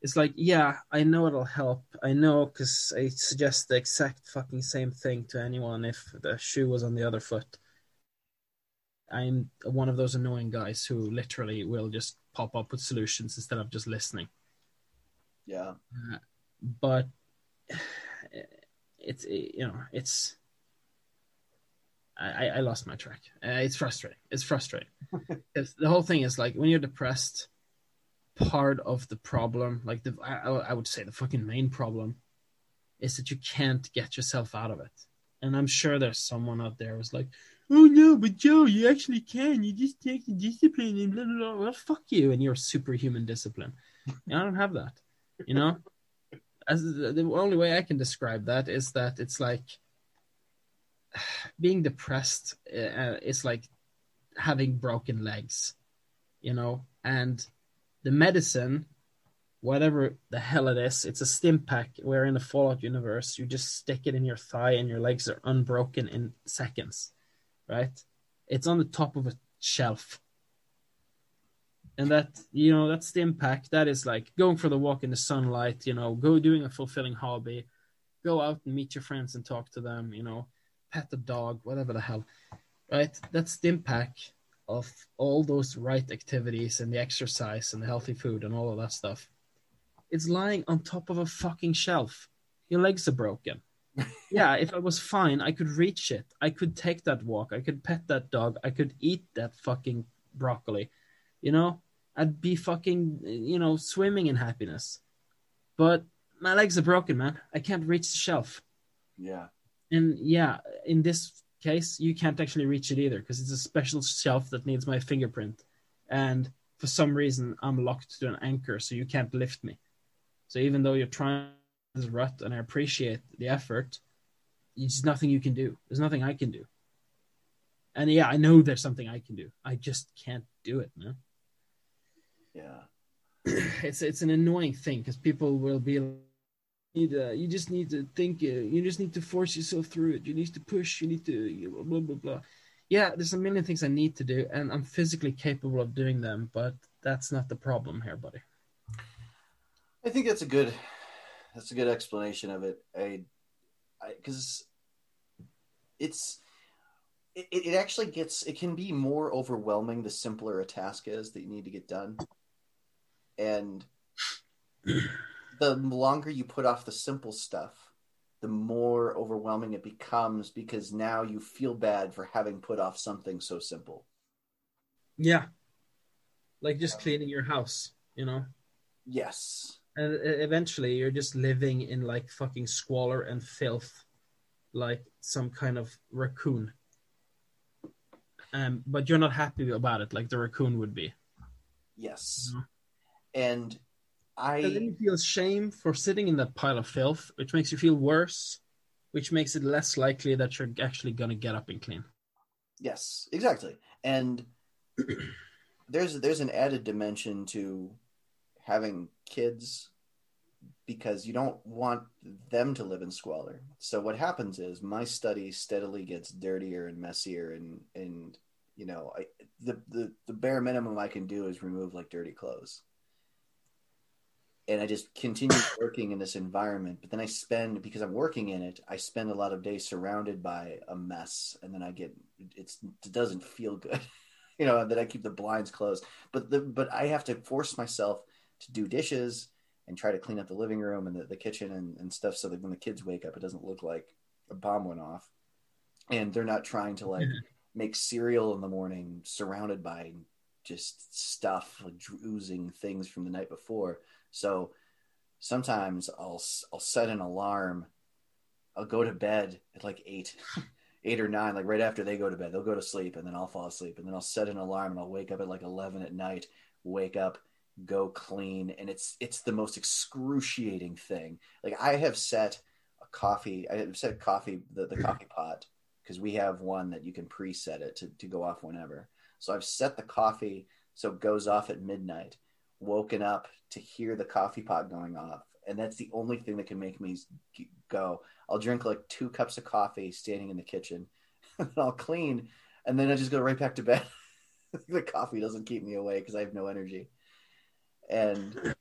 It's like, yeah, I know it'll help. I know because I suggest the exact fucking same thing to anyone if the shoe was on the other foot. I'm one of those annoying guys who literally will just pop up with solutions instead of just listening. Yeah. Uh, but it's you know it's I, I lost my track. Uh, it's frustrating. It's frustrating. the whole thing is like when you're depressed, part of the problem, like the I, I would say the fucking main problem, is that you can't get yourself out of it. And I'm sure there's someone out there who's like, "Oh no, but Joe, you actually can. You just take the discipline and blah blah blah." Well, fuck you and your superhuman discipline. I don't have that. You know, as the only way I can describe that is that it's like being depressed uh, is like having broken legs, you know, and the medicine, whatever the hell it is, it's a stim pack where in the Fallout universe you just stick it in your thigh and your legs are unbroken in seconds, right? It's on the top of a shelf and that you know that's the impact that is like going for the walk in the sunlight you know go doing a fulfilling hobby go out and meet your friends and talk to them you know pet the dog whatever the hell right that's the impact of all those right activities and the exercise and the healthy food and all of that stuff it's lying on top of a fucking shelf your legs are broken yeah if i was fine i could reach it i could take that walk i could pet that dog i could eat that fucking broccoli you know I'd be fucking, you know, swimming in happiness. But my legs are broken, man. I can't reach the shelf. Yeah. And yeah, in this case, you can't actually reach it either because it's a special shelf that needs my fingerprint. And for some reason, I'm locked to an anchor, so you can't lift me. So even though you're trying this rut and I appreciate the effort, it's nothing you can do. There's nothing I can do. And yeah, I know there's something I can do. I just can't do it, man. Yeah. it's it's an annoying thing because people will be need uh, you just need to think uh, you just need to force yourself through it you need to push you need to you know, blah blah blah yeah there's a million things i need to do and i'm physically capable of doing them but that's not the problem here buddy I think that's a good that's a good explanation of it. I because it's it, it actually gets it can be more overwhelming the simpler a task is that you need to get done. And the longer you put off the simple stuff, the more overwhelming it becomes because now you feel bad for having put off something so simple. yeah like just cleaning your house you know Yes. and eventually you're just living in like fucking squalor and filth like some kind of raccoon um but you're not happy about it like the raccoon would be Yes. And and then I you feel shame for sitting in that pile of filth which makes you feel worse which makes it less likely that you're actually going to get up and clean yes, exactly. And there's there's an added dimension to having kids because you don't want them to live in squalor. So what happens is my study steadily gets dirtier and messier and and you know, I, the, the the bare minimum I can do is remove like dirty clothes. And I just continue working in this environment, but then I spend because I'm working in it, I spend a lot of days surrounded by a mess and then I get it's it doesn't feel good. you know, that I keep the blinds closed. But the but I have to force myself to do dishes and try to clean up the living room and the, the kitchen and, and stuff so that when the kids wake up it doesn't look like a bomb went off. And they're not trying to like Mhm. make cereal in the morning surrounded by just stuff like oozing things from the night before. So sometimes I'll I'll set an alarm. I'll go to bed at like eight, eight or nine, like right after they go to bed. They'll go to sleep, and then I'll fall asleep, and then I'll set an alarm, and I'll wake up at like eleven at night. Wake up, go clean, and it's it's the most excruciating thing. Like I have set a coffee. I have set coffee the the coffee pot because we have one that you can preset it to to go off whenever. So I've set the coffee so it goes off at midnight. Woken up to hear the coffee pot going off, and that's the only thing that can make me go. I'll drink like two cups of coffee standing in the kitchen, and I'll clean, and then I just go right back to bed. the coffee doesn't keep me awake because I have no energy, and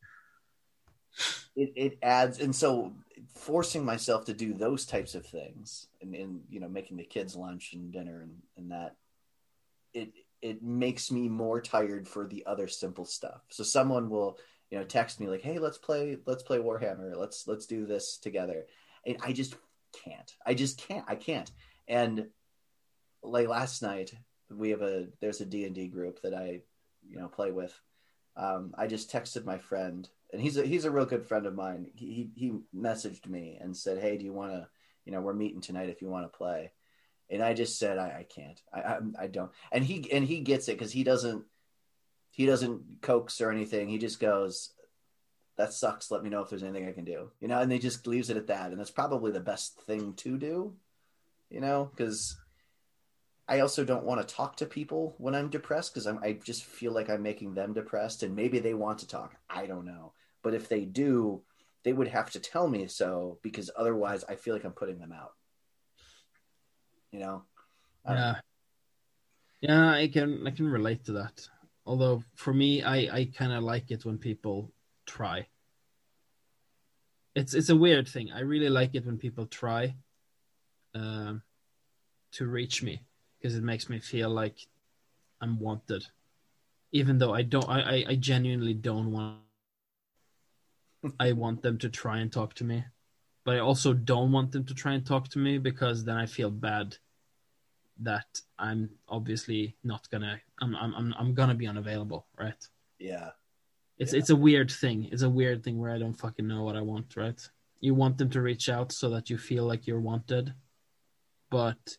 it, it adds. And so, forcing myself to do those types of things, and, and you know, making the kids lunch and dinner and, and that, it it makes me more tired for the other simple stuff. So someone will, you know, text me like, "Hey, let's play let's play Warhammer. Let's let's do this together." And I just can't. I just can't. I can't. And like last night, we have a there's a D&D group that I, you know, play with. Um, I just texted my friend, and he's a he's a real good friend of mine. He he messaged me and said, "Hey, do you want to, you know, we're meeting tonight if you want to play." And I just said I, I can't. I, I I don't. And he and he gets it because he doesn't he doesn't coax or anything. He just goes, "That sucks. Let me know if there's anything I can do." You know, and they just leaves it at that. And that's probably the best thing to do. You know, because I also don't want to talk to people when I'm depressed because I just feel like I'm making them depressed, and maybe they want to talk. I don't know, but if they do, they would have to tell me so because otherwise, I feel like I'm putting them out you know? Yeah. yeah i can i can relate to that. Although for me i i kind of like it when people try. It's it's a weird thing. I really like it when people try um to reach me because it makes me feel like i'm wanted. Even though i don't i i, I genuinely don't want i want them to try and talk to me. But I also don't want them to try and talk to me because then I feel bad that I'm obviously not gonna I'm I'm I'm, I'm gonna be unavailable, right? yeah It's Yeah. it's a weird thing. It's a weird thing where I don't fucking know what I want, right? You want them to reach out so that you feel like you're wanted, but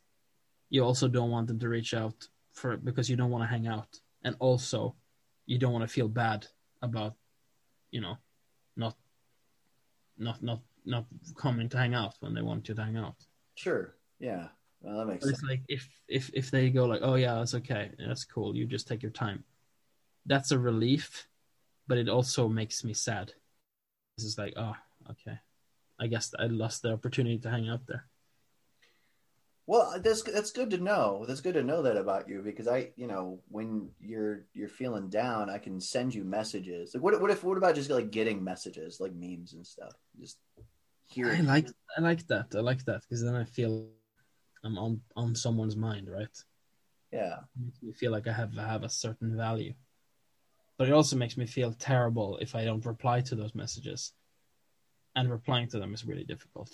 you also don't want them to reach out for because you don't want to hang out, and also you don't want to feel bad about, you know, not, not, not, not coming to hang out when they want you to hang out. Sure. Yeah. Well, that makes But sense. it's like if if if they go like, oh yeah, that's okay, that's cool. You just take your time. That's a relief, but it also makes me sad. This is like, oh, okay. I guess I lost the opportunity to hang out there. Well, that's that's good to know. That's good to know that about you because I, you know, when you're you're feeling down, I can send you messages. Like, what what if what about just like getting messages like memes and stuff? Just hear. I like I like that. I like that because then I feel I'm on on someone's mind, right? Yeah. It makes me feel like I have have a certain value. But it also makes me feel terrible if I don't reply to those messages. And replying to them is really difficult.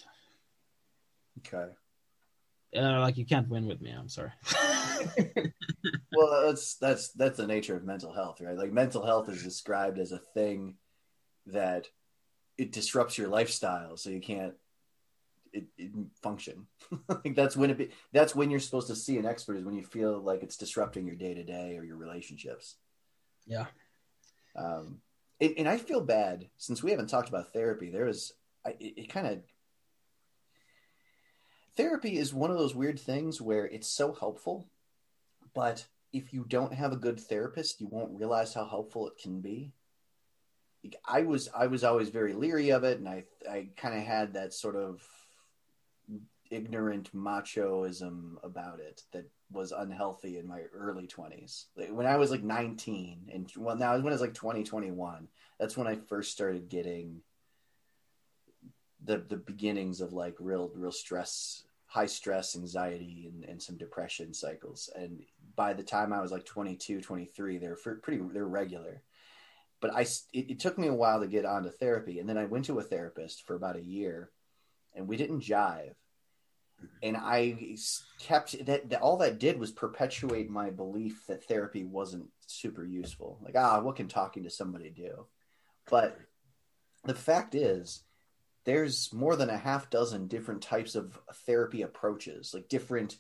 Okay. Uh, like you can't win with me. I'm sorry. Well, that's that's that's the nature of mental health, right? Like mental health is described as a thing that it disrupts your lifestyle, so you can't it, it function. like that's when it be, that's when you're supposed to see an expert is when you feel like it's disrupting your day to day or your relationships. yeah. Um, and, and I feel bad since we haven't talked about therapy. There was, I, it, it kind of, therapy is one of those weird things where it's so helpful, but if you don't have a good therapist, you won't realize how helpful it can be. I was, I was always very leery of it, and I, I kind of had that sort of ignorant machoism about it that was unhealthy in my early 20s like when i was like 19 and well now when i was like 20 21 that's when i first started getting the the beginnings of like real real stress high stress anxiety and, and some depression cycles. And by the time i was like 22 23 they're pretty they're regular. But i it, it took me a while to get onto therapy. And then i went to a therapist for about a year and we didn't jive and I kept that, that, all that did was perpetuate my belief that therapy wasn't super useful. Like, ah, what can talking to somebody do? But the fact is, there's more than a half dozen different types of therapy approaches, like different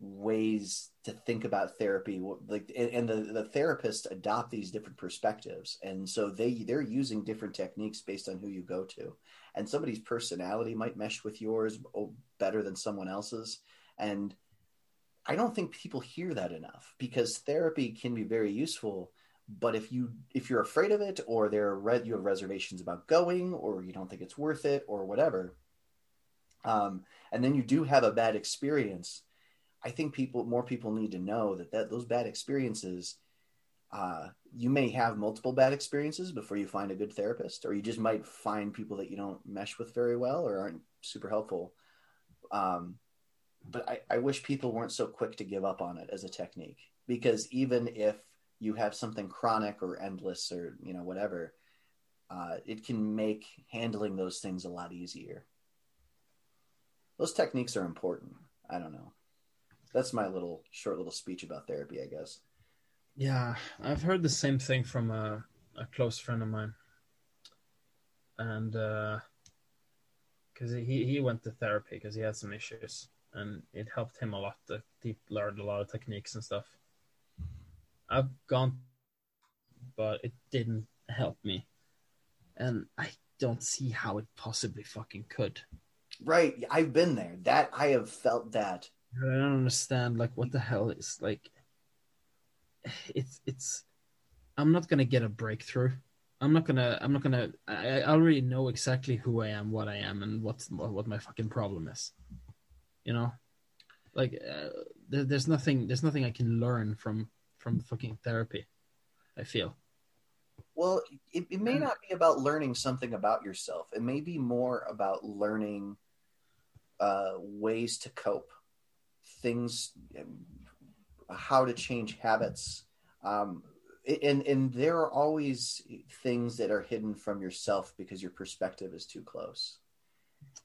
ways to think about therapy like and the, the therapists adopt these different perspectives. And so they they're using different techniques based on who you go to. And somebody's personality might mesh with yours better than someone else's. And i don't think people hear that enough because therapy can be very useful. But if you if you're afraid of it or there are you have reservations about going or you don't think it's worth it or whatever um, and then you do have a bad experience I think people, more people need to know that, that those bad experiences, uh, you may have multiple bad experiences before you find a good therapist, or you just might find people that you don't mesh with very well or aren't super helpful. Um, but I, I wish people weren't so quick to give up on it as a technique because even if you have something chronic or endless or you know whatever, uh, it can make handling those things a lot easier. Those techniques are important. I don't know that's my little short little speech about therapy, I guess. Yeah, I've heard the same thing from a, a close friend of mine, and because uh, he he went to therapy because he had some issues, and it helped him a lot. To, he learned a lot of techniques and stuff. I've gone, but it didn't help me, and I don't see how it possibly fucking could. Right, I've been there. That I have felt that I don't understand like what the hell is like it's it's I'm not gonna get a breakthrough. I'm not gonna I'm not gonna I, I already know exactly who I am, what I am, and what's what my fucking problem is. You know, like uh, there, there's nothing there's nothing I can learn from from fucking therapy. I feel. Well, it, it may not be about learning something about yourself. It may be more about learning uh, ways to cope things, how to change habits. Um, and and there are always things that are hidden from yourself because your perspective is too close.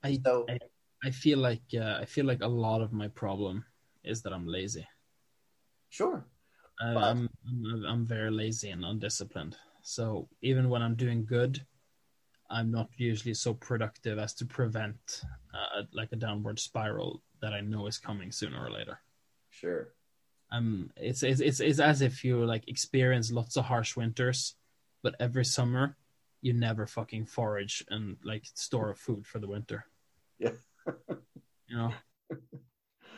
I so, I, I feel like uh, I feel like a lot of my problem is that I'm lazy. Sure, I, I'm, I'm I'm very lazy and undisciplined. So even when I'm doing good, I'm not usually so productive as to prevent uh, like a downward spiral that I know is coming sooner or later. Sure. Um, it's it's it's, it's as if you like experience lots of harsh winters, but every summer you never fucking forage and like store food for the winter. Yeah. you know,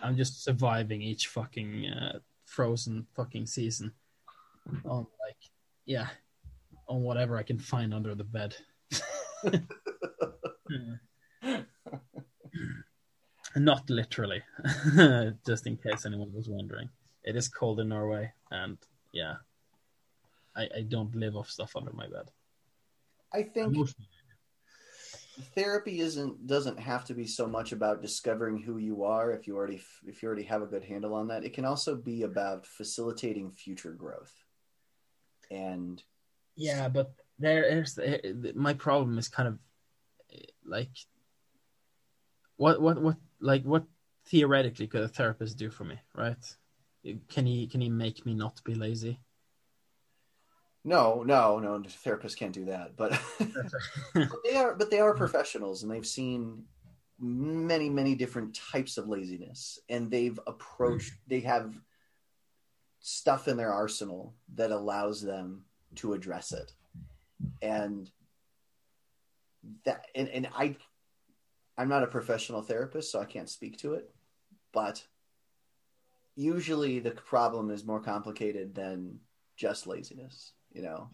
I'm just surviving each fucking uh, frozen fucking season on like yeah on whatever I can find under the bed. Not literally, just in case anyone was wondering. It is cold in Norway, and yeah, I, I don't live off stuff under my bed. I think therapy isn't doesn't have to be so much about discovering who you are if you already if you already have a good handle on that. It can also be about facilitating future growth. And yeah, but there's eh, my problem is kind of eh, like what what what like what theoretically could a therapist do for me, right? Can he can he make me not be lazy? No, no, no. Therapists can't do that, but, but they are. But they are professionals, and they've seen many, many different types of laziness, and they've approached. Mm. They have stuff in their arsenal that allows them to address it, and that. And, and I, I'm not a professional therapist, so I can't speak to it, but usually the problem is more complicated than just laziness you know.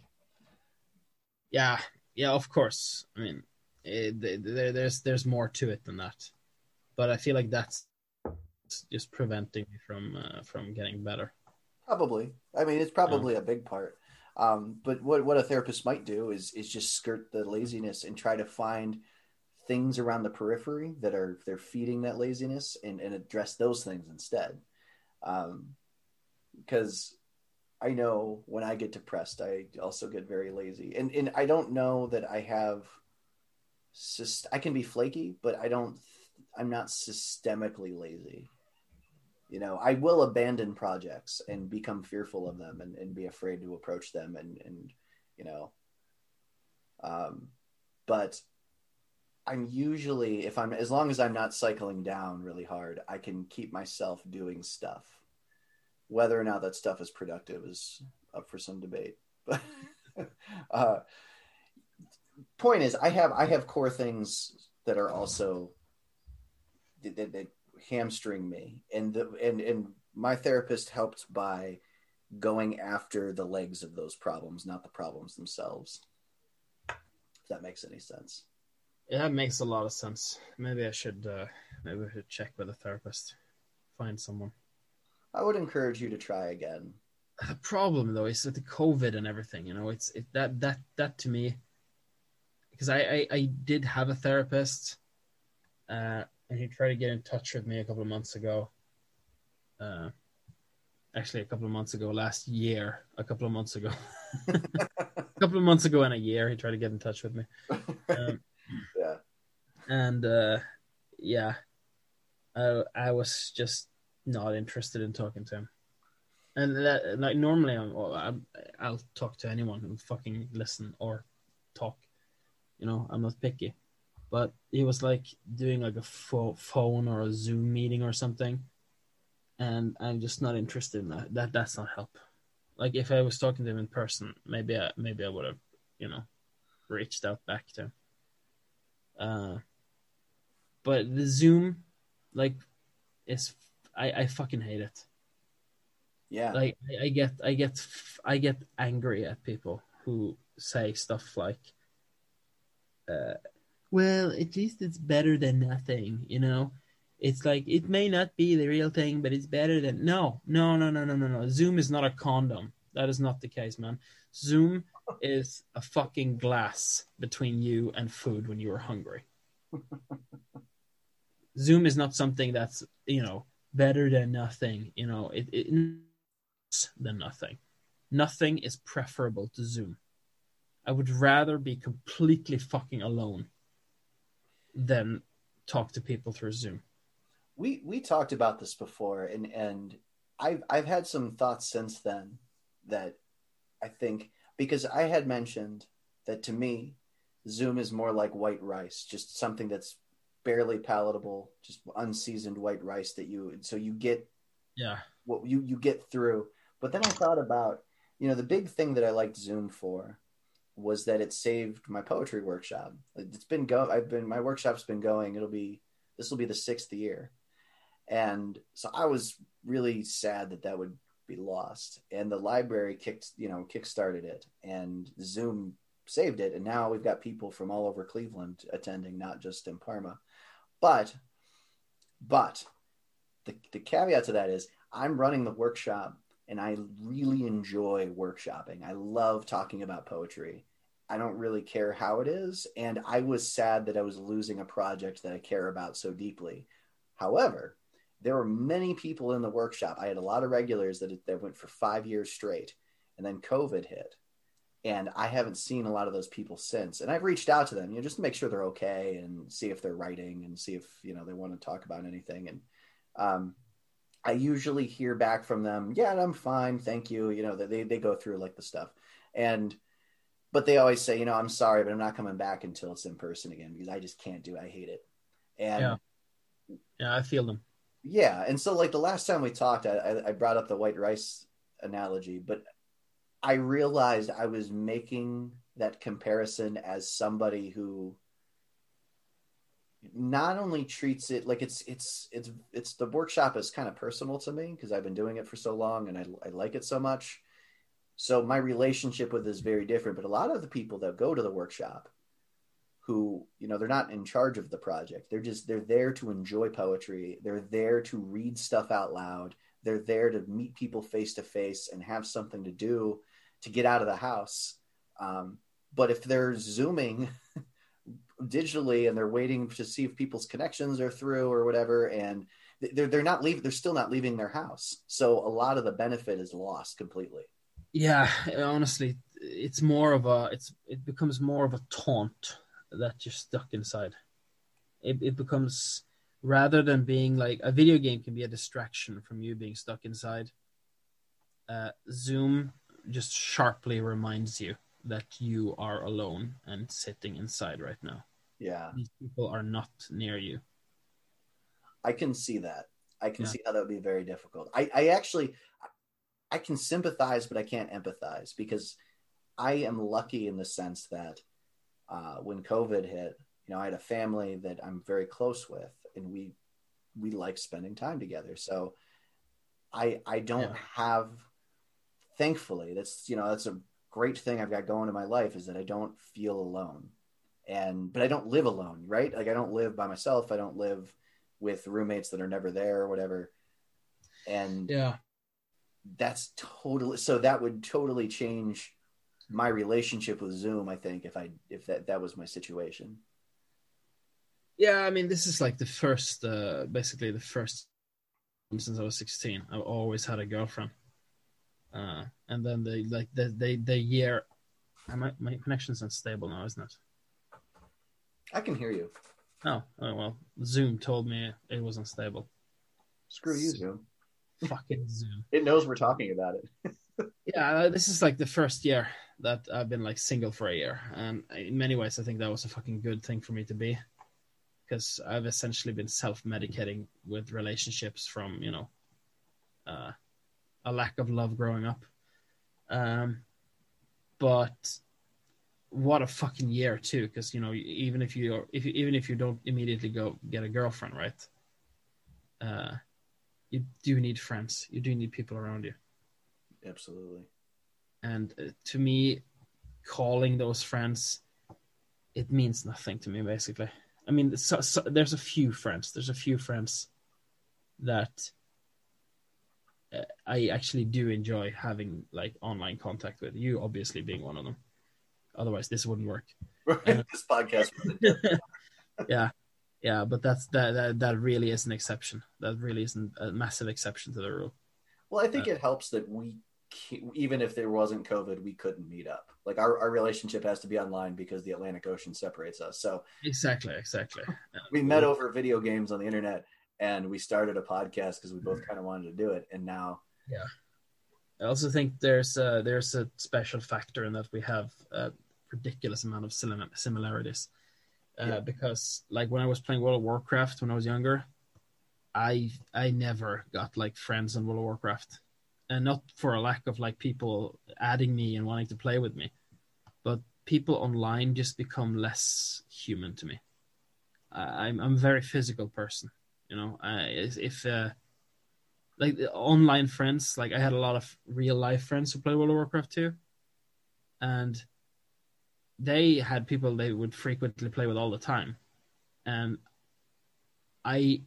Yeah, yeah, of course. I mean, it, there, there's there's more to it than that, but I feel like that's just preventing me from uh, from getting better. Probably. I mean, it's probably yeah. a big part. Um, but what what a therapist might do is is just skirt the laziness and try to find things around the periphery that are they're feeding that laziness and, and address those things instead. Um, because I know when I get depressed, I also get very lazy, and and I don't know that I have. I can be flaky, but I don't. I'm not systemically lazy. You know, I will abandon projects and become fearful of them, and, and be afraid to approach them, and and you know. Um, but I'm usually if I'm as long as I'm not cycling down really hard, I can keep myself doing stuff whether or not that stuff is productive is up for some debate. But uh, point is, I have I have core things that are also that, that, that hamstring me, and the, and and my therapist helped by going after the legs of those problems, not the problems themselves. If that makes any sense. Yeah, it makes a lot of sense. Maybe I should uh, maybe I should check with a therapist, find someone. I would encourage you to try again. The problem though is that the COVID and everything, you know, it's it, that that that to me, because I, I, I did have a therapist, uh, and he tried to get in touch with me a couple of months ago. Uh, actually, a couple of months ago, last year, a couple of months ago, a couple of months ago in a year, he tried to get in touch with me. Um, and uh, yeah, I I was just not interested in talking to him. And that, like normally, I'm, I'll, I'll talk to anyone who fucking listen or talk. You know, I'm not picky. But he was like doing like a fo- phone or a Zoom meeting or something, and I'm just not interested in that. That that's not help. Like if I was talking to him in person, maybe I maybe I would have, you know, reached out back to him. Uh, but the Zoom, like, is I, I fucking hate it. Yeah. Like I, I get I get I get angry at people who say stuff like uh well, at least it's better than nothing, you know? It's like it may not be the real thing, but it's better than no, no, no, no, no, no, no. Zoom is not a condom. That is not the case, man. Zoom is a fucking glass between you and food when you are hungry. Zoom is not something that's, you know, better than nothing. You know, it, it than nothing. Nothing is preferable to Zoom. I would rather be completely fucking alone than talk to people through Zoom. We we talked about this before, and and I've I've had some thoughts since then that I think because I had mentioned that to me, Zoom is more like white rice, just something that's barely palatable, just unseasoned white rice that you so you get Yeah. what you you get through. But then I thought about, you know, the big thing that I liked Zoom for was that it saved my poetry workshop. It's been go I've been my workshop's been going. It'll be this will be the sixth year. And so I was really sad that that would be lost. And the library kicked, you know, kickstarted it and Zoom saved it. And now we've got people from all over Cleveland attending, not just in Parma. But, but the, the caveat to that is I'm running the workshop and I really enjoy workshopping. I love talking about poetry. I don't really care how it is. And I was sad that I was losing a project that I care about so deeply. However, there were many people in the workshop. I had a lot of regulars that, that went for five years straight, and then COVID hit. And I haven't seen a lot of those people since. And I've reached out to them, you know, just to make sure they're okay and see if they're writing and see if, you know, they want to talk about anything. And um, I usually hear back from them, yeah, I'm fine, thank you. You know, they, they go through like the stuff. And, but they always say, you know, I'm sorry, but I'm not coming back until it's in person again because I just can't do it. I hate it. And Yeah. Yeah, I feel them. yeah, and so like the last time we talked, I, I- I brought up the white rice analogy, but I realized I was making that comparison as somebody who not only treats it like it's it's it's it's the workshop is kind of personal to me because I've been doing it for so long and I, I like it so much. So my relationship with it is very different. But a lot of the people that go to the workshop who you know they're not in charge of the project they're just they're there to enjoy poetry they're there to read stuff out loud they're there to meet people face to face and have something to do to get out of the house um, but if they're zooming digitally and they're waiting to see if people's connections are through or whatever and they're, they're not leaving they're still not leaving their house so a lot of the benefit is lost completely Yeah, honestly, it's more of a it's it becomes more of a taunt that you're stuck inside. It it becomes rather than being like a video game can be a distraction from you being stuck inside. Uh, Zoom just sharply reminds you that you are alone and sitting inside right now. yeah These people are not near you. I can see that. I can Yeah. see how that would be very difficult. I, I actually, I can sympathize, but I can't empathize because I am lucky in the sense that uh, when COVID hit, you know, I had a family that I'm very close with, and we we like spending time together. So I I don't Yeah. have, thankfully, that's you know that's a great thing I've got going in my life is that I don't feel alone, and but I don't live alone, right? Like I don't live by myself. I don't live with roommates that are never there or whatever. And Yeah. that's totally so that would totally change my relationship with Zoom, I think, if I if that that was my situation. Yeah, I mean, this is like the first, uh, basically the first since I was 16. I've always had a girlfriend. Uh, and then they like the the, the year, my my connection's unstable now, isn't it? I can hear you. Oh, oh well, Zoom told me it was unstable. Screw you, Zoom. Fucking Zoom. It knows we're talking about it. Yeah, uh, this is like the first year that I've been like single for a year, and in many ways, I think that was a fucking good thing for me to be, because I've essentially been self-medicating with relationships from you know, uh, a lack of love growing up. Um, but what a fucking year too, because you know, even if you if you, even if you don't immediately go get a girlfriend, right? Uh, you do need friends. You do need people around you Absolutely. and uh, to me calling those friends it means nothing to me basically i mean so, so, there's a few friends there's a few friends that i actually do enjoy having like online contact with you obviously being one of them. Otherwise this wouldn't work. This podcast. yeah. Yeah but that's that, that that really is an exception. That really isn't a massive exception to the rule. Well, I think uh, it helps that we, even if there wasn't COVID, we couldn't meet up. Like our, our relationship has to be online because the Atlantic Ocean separates us. So exactly exactly. we met over video games on the internet and we started a podcast because we both kind of wanted to do it. And now, yeah I also think there's a, there's a special factor in that we have a ridiculous amount of similarities. uh, Yeah. because like when I was playing World of Warcraft when I was younger, I I never got like friends in World of Warcraft, and not for a lack of like people adding me and wanting to play with me, but people online just become less human to me. I, I'm I'm a very physical person, you know. I, if uh, like the online friends, like I had a lot of real life friends who play World of Warcraft too, and they had people they would frequently play with all the time, and I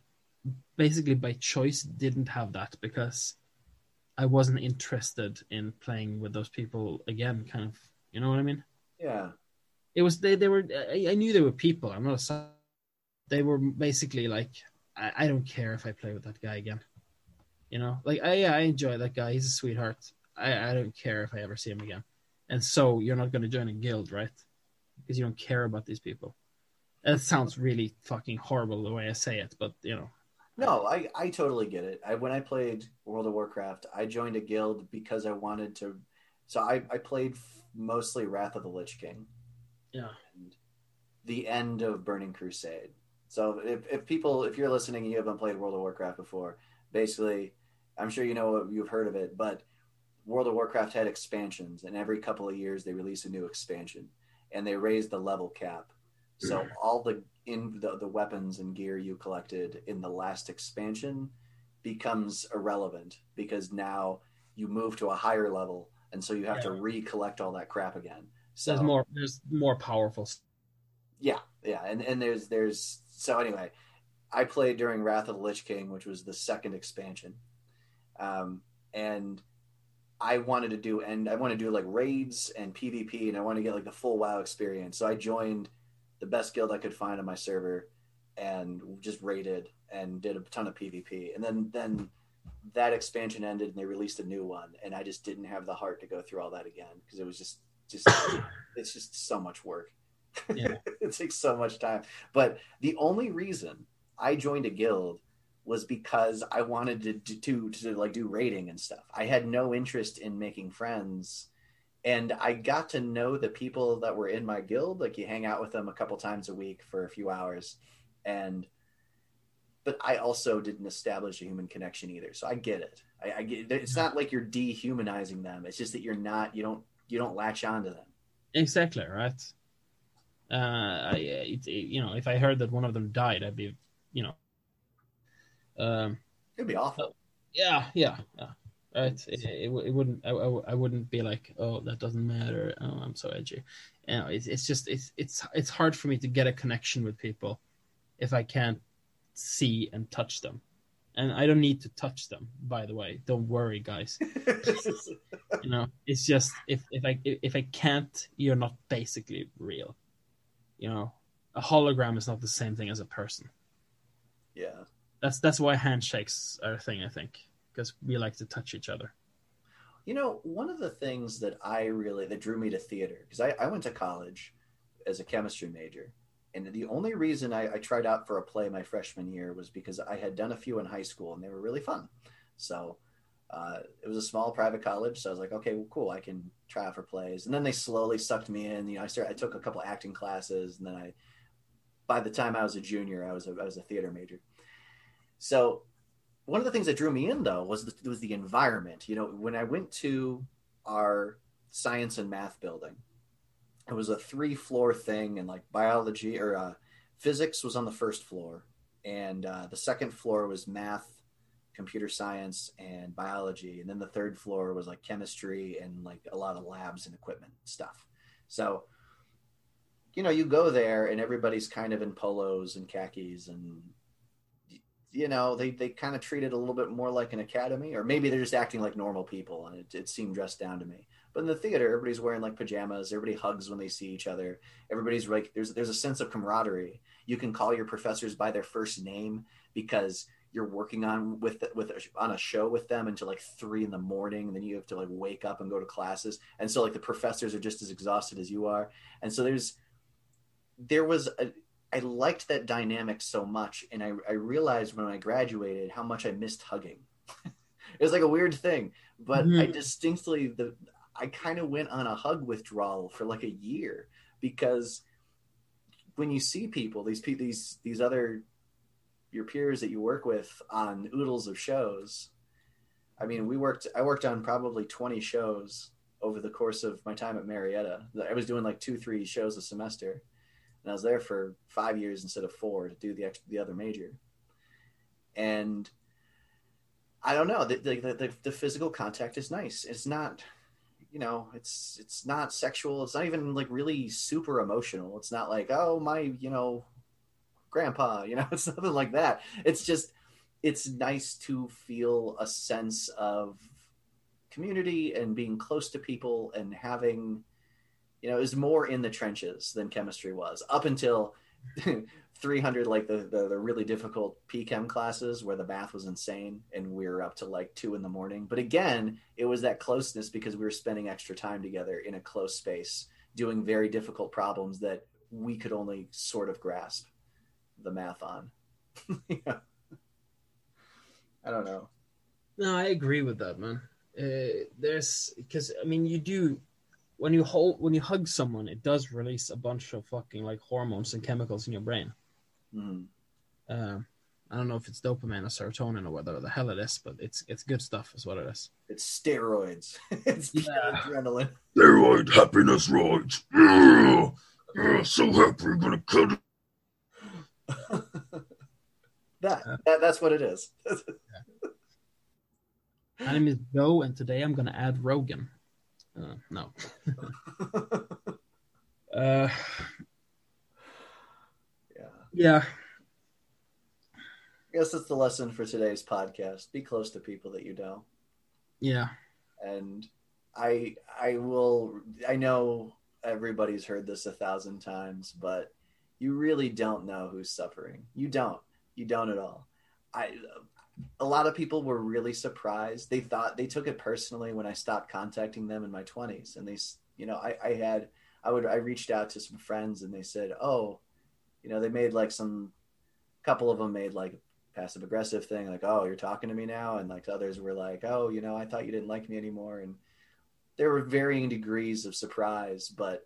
basically by choice didn't have that because I wasn't interested in playing with those people again. Kind of, you know what I mean? Yeah. It was they. They were. I, I knew they were people. I'm not a. They were basically like, I, I don't care if I play with that guy again. You know, like I I enjoy that guy. He's a sweetheart. I I don't care if I ever see him again. And so you're not going to join a guild, right? Because you don't care about these people. It sounds really fucking horrible the way I say it, but you know, No, I, I totally get it. I when I played World of Warcraft, I joined a guild because I wanted to. So I, I played f- mostly Wrath of the Lich King yeah, and the end of Burning Crusade. So if, if people, if you're listening and you haven't played World of Warcraft before, basically, I'm sure you know you've heard of it, but World of Warcraft had expansions, and every couple of years they release a new expansion, and they raise the level cap. So hmm. all the in the, the weapons and gear you collected in the last expansion becomes irrelevant because now you move to a higher level, and so you have to recollect all that crap again. So there's more. There's more powerful. Yeah, yeah, and and there's there's so anyway, I played during Wrath of the Lich King, which was the second expansion, um, and I wanted to do and I want to do like raids and PvP, and I want to get like the full WoW experience. So I joined the best guild I could find on my server, and just raided and did a ton of PvP, and then then that expansion ended and they released a new one, and I just didn't have the heart to go through all that again because it was just just it's just so much work. Yeah. it takes so much time. But the only reason I joined a guild was because I wanted to, to to to like do raiding and stuff. I had no interest in making friends, and I got to know the people that were in my guild. Like you hang out with them a couple times a week for a few hours, and but I also didn't establish a human connection either. So I get it. I, I get it's not like you're dehumanizing them. It's just that you're not. You don't. You don't latch onto them. Exactly right. Uh, I, it, it- you know, if I heard that one of them died, I'd be, you know, um, It'd be awful. yeah, yeah, yeah, right. It, it, it wouldn't, I, I, I wouldn't be like, oh, that doesn't matter. Oh, I'm so edgy. You know, it's, it's just, it's, it's, it's hard for me to get a connection with people if I can't see and touch them. And I don't need to touch them, by the way. Don't worry, guys. you know it's just if if i if i can't you're not basically real you know a hologram is not the same thing as a person yeah. that's that's why handshakes are a thing i think because we like to touch each other You know, one of the things that I really that drew me to theater because I, I went to college as a chemistry major, and the only reason I, I tried out for a play my freshman year was because I had done a few in high school and they were really fun. So uh, it was a small private college, so I was like, okay, well, cool, I can try out for plays. And then they slowly sucked me in. You know, I started, I took a couple acting classes, and then I, by the time I was a junior, I was a, I was a theater major. So one of the things that drew me in though was the, was the environment. You know, when I went to our science and math building, it was a three floor thing, and like biology or uh, physics was on the first floor, and uh, the second floor was math, computer science, and biology, and then the third floor was like chemistry and like a lot of labs and equipment stuff. So. You know, you go there and everybody's kind of in polos and khakis and you know they, they kind of treat it a little bit more like an academy or maybe they're just acting like normal people and it, it seemed dressed down to me but in the theater everybody's wearing like pajamas everybody hugs when they see each other everybody's like there's there's a sense of camaraderie you can call your professors by their first name because you're working on with with on a show with them until like three in the morning and then you have to like wake up and go to classes and so like the professors are just as exhausted as you are and so there's there was a I liked that dynamic so much, and I, I realized when I graduated how much I missed hugging. it was like a weird thing, but Mhm. I distinctly the I kind of went on a hug withdrawal for like a year because when you see people, these pe- these these other your peers that you work with on oodles of shows. I mean, we worked. I worked on probably twenty shows over the course of my time at Marietta. I was doing like two, three shows a semester, and I was there for five years instead of four to do the the other major. And I don't know. The, the, the, the physical contact is nice. It's not, you know, it's it's not sexual. It's not even like really super emotional. It's not like oh my, you know, grandpa. You know, it's nothing like that. It's just it's nice to feel a sense of community and being close to people and having you know, it was more in the trenches than chemistry was up until 300 like the, the, the really difficult pchem classes where the math was insane and we were up to like two in the morning but again it was that closeness because we were spending extra time together in a close space doing very difficult problems that we could only sort of grasp the math on yeah. i don't know no i agree with that man uh, there's because i mean you do when you hold when you hug someone it does release a bunch of fucking like hormones and chemicals in your brain mm. uh, i don't know if it's dopamine or serotonin or whatever the hell it is but it's it's good stuff is what it is it's steroids it's Yeah. adrenaline Steroid happiness rides. Yeah, yeah, so happy we're gonna cut it. That, that that's what it is my name is joe and today i'm gonna add rogan uh, no uh yeah yeah I guess that's the lesson for today's podcast. Be close to people that you know. yeah And I I will I know everybody's heard this a thousand times, but you really don't know who's suffering. You don't. You don't at all. I a lot of people were really surprised. They thought they took it personally when I stopped contacting them in my 20s and they you know, I I had I would I reached out to some friends and they said, "Oh, you know, they made like some couple of them made like a passive aggressive thing like oh you're talking to me now and like others were like oh you know i thought you didn't like me anymore and there were varying degrees of surprise but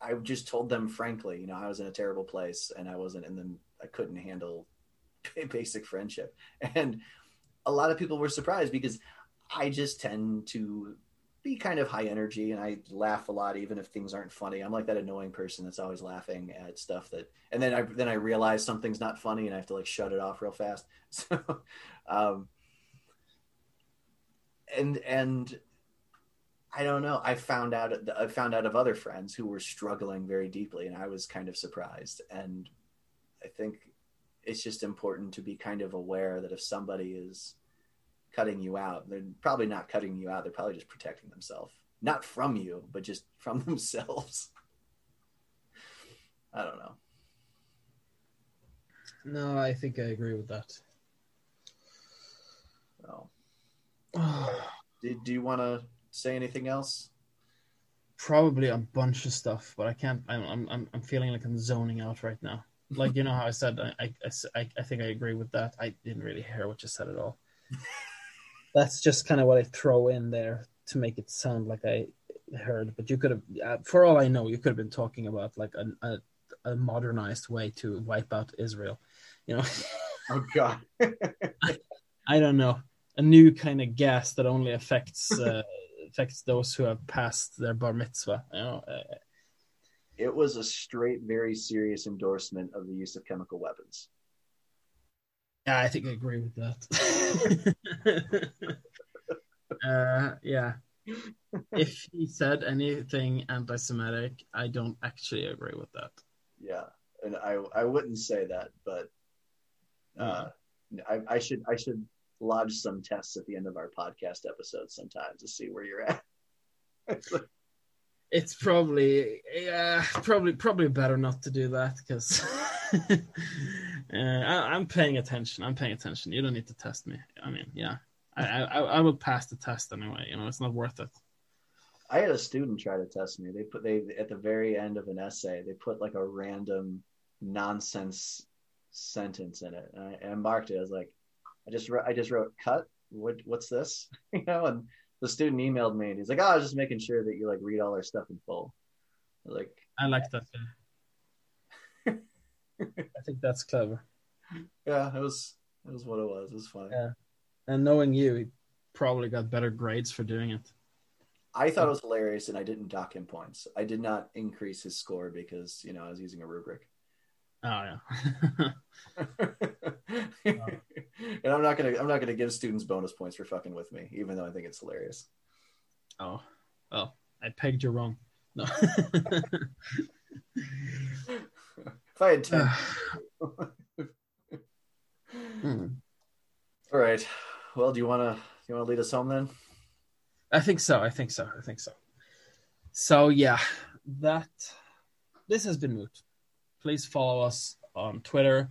i just told them frankly you know i was in a terrible place and i wasn't in the i couldn't handle basic friendship and a lot of people were surprised because i just tend to be kind of high energy and I laugh a lot even if things aren't funny. I'm like that annoying person that's always laughing at stuff that and then I then I realize something's not funny and I have to like shut it off real fast. So um and and I don't know. I found out I found out of other friends who were struggling very deeply and I was kind of surprised and I think it's just important to be kind of aware that if somebody is cutting you out. They're probably not cutting you out. They're probably just protecting themselves. Not from you, but just from themselves. I don't know. no i think i agree with that So, do, do you want to say anything else? probably a bunch of stuff, but I can't. I'm I'm- I'm feeling like I'm zoning out right now. Like you know how I said I I, I, I think I agree with that. I didn't really hear what you said at all. That's just kind of what I throw in there to make it sound like I heard. But you could have, uh, for all I know, you could have been talking about like a a, a modernized way to wipe out Israel. You know, Oh God. I don't know. A new kind of gas that only affects uh, affects those who have passed their bar mitzvah. You know, uh, it was a straight, very serious endorsement of the use of chemical weapons. Yeah, I think I agree with that. uh, yeah. If he said anything anti-Semitic, I don't actually agree with that. Yeah, and I I wouldn't say that, but uh, I, I should I should lodge some tests at the end of our podcast episode sometimes to see where you're at. It's probably yeah, probably probably better not to do that because uh, I, I'm paying attention. I'm paying attention. You don't need to test me. I mean, yeah, I I, I will pass the test anyway. You know, it's not worth it. I had a student try to test me. They put they at the very end of an essay, they put like a random nonsense sentence in it, and I, and I marked it as like, I just I just wrote cut. What what's this? you know, and the student emailed me and he's like, oh, I was just making sure that you like read all our stuff in full. I like, I like that. I think that's clever. Yeah, it was it was what it was. It was fun. Yeah. And knowing you, he probably got better grades for doing it. I thought it was hilarious, and I didn't dock him points. I did not increase his score because you know I was using a rubric. Oh yeah. and I'm not gonna I'm not gonna give students bonus points for fucking with me, even though I think it's hilarious. oh. Oh. I pegged you wrong. No. If I had ten, Hmm. all right. Well, do you wanna you wanna lead us home then? I think so. I think so. I think so. So yeah, that this has been Moot. Please follow us on Twitter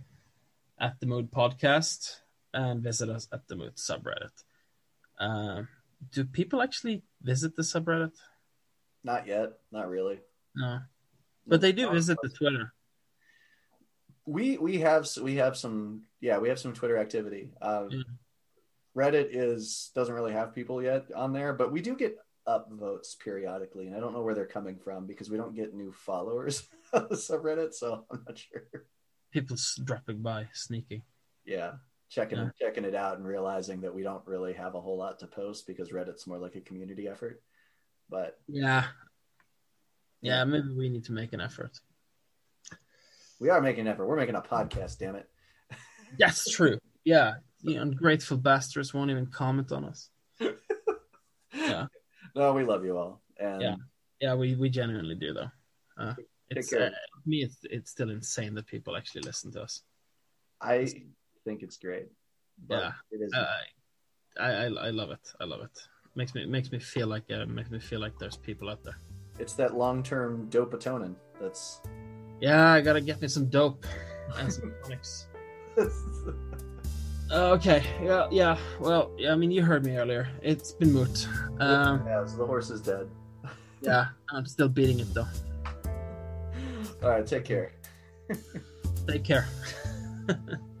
at the Moot Podcast and visit us at the Moot subreddit. Um, do people actually visit the subreddit? Not yet. Not really. No, but they do visit the Twitter. We we have we have some yeah we have some Twitter activity. Um, Yeah. Reddit is doesn't really have people yet on there, but we do get upvotes periodically, and I don't know where they're coming from because we don't get new followers on the subreddit, so I'm not sure. People dropping by, sneaky. Yeah, checking Yeah. checking it out and realizing that we don't really have a whole lot to post because Reddit's more like a community effort. But Yeah, yeah. Maybe we need to make an effort. we are making an effort. We're making a podcast, damn it. That's true. Yeah, the ungrateful bastards won't even comment on us. Yeah. No, we love you all, and Yeah. Yeah, we, we genuinely do though. Uh, it's uh, me. It's it's still insane that people actually listen to us. I think it's great. But Yeah. it is. Uh, I, I I love it. I love it. Makes me makes me feel like uh, makes me feel like there's people out there. it's that long term dopatonin. That's Yeah, I gotta get me some dope and some tonics. Uh, okay. Yeah. Yeah. Well. Yeah. I mean, you heard me earlier. It's been moot. Um. yeah. So the horse is dead. Yeah. I'm still beating it though. All right. Take care. Take care.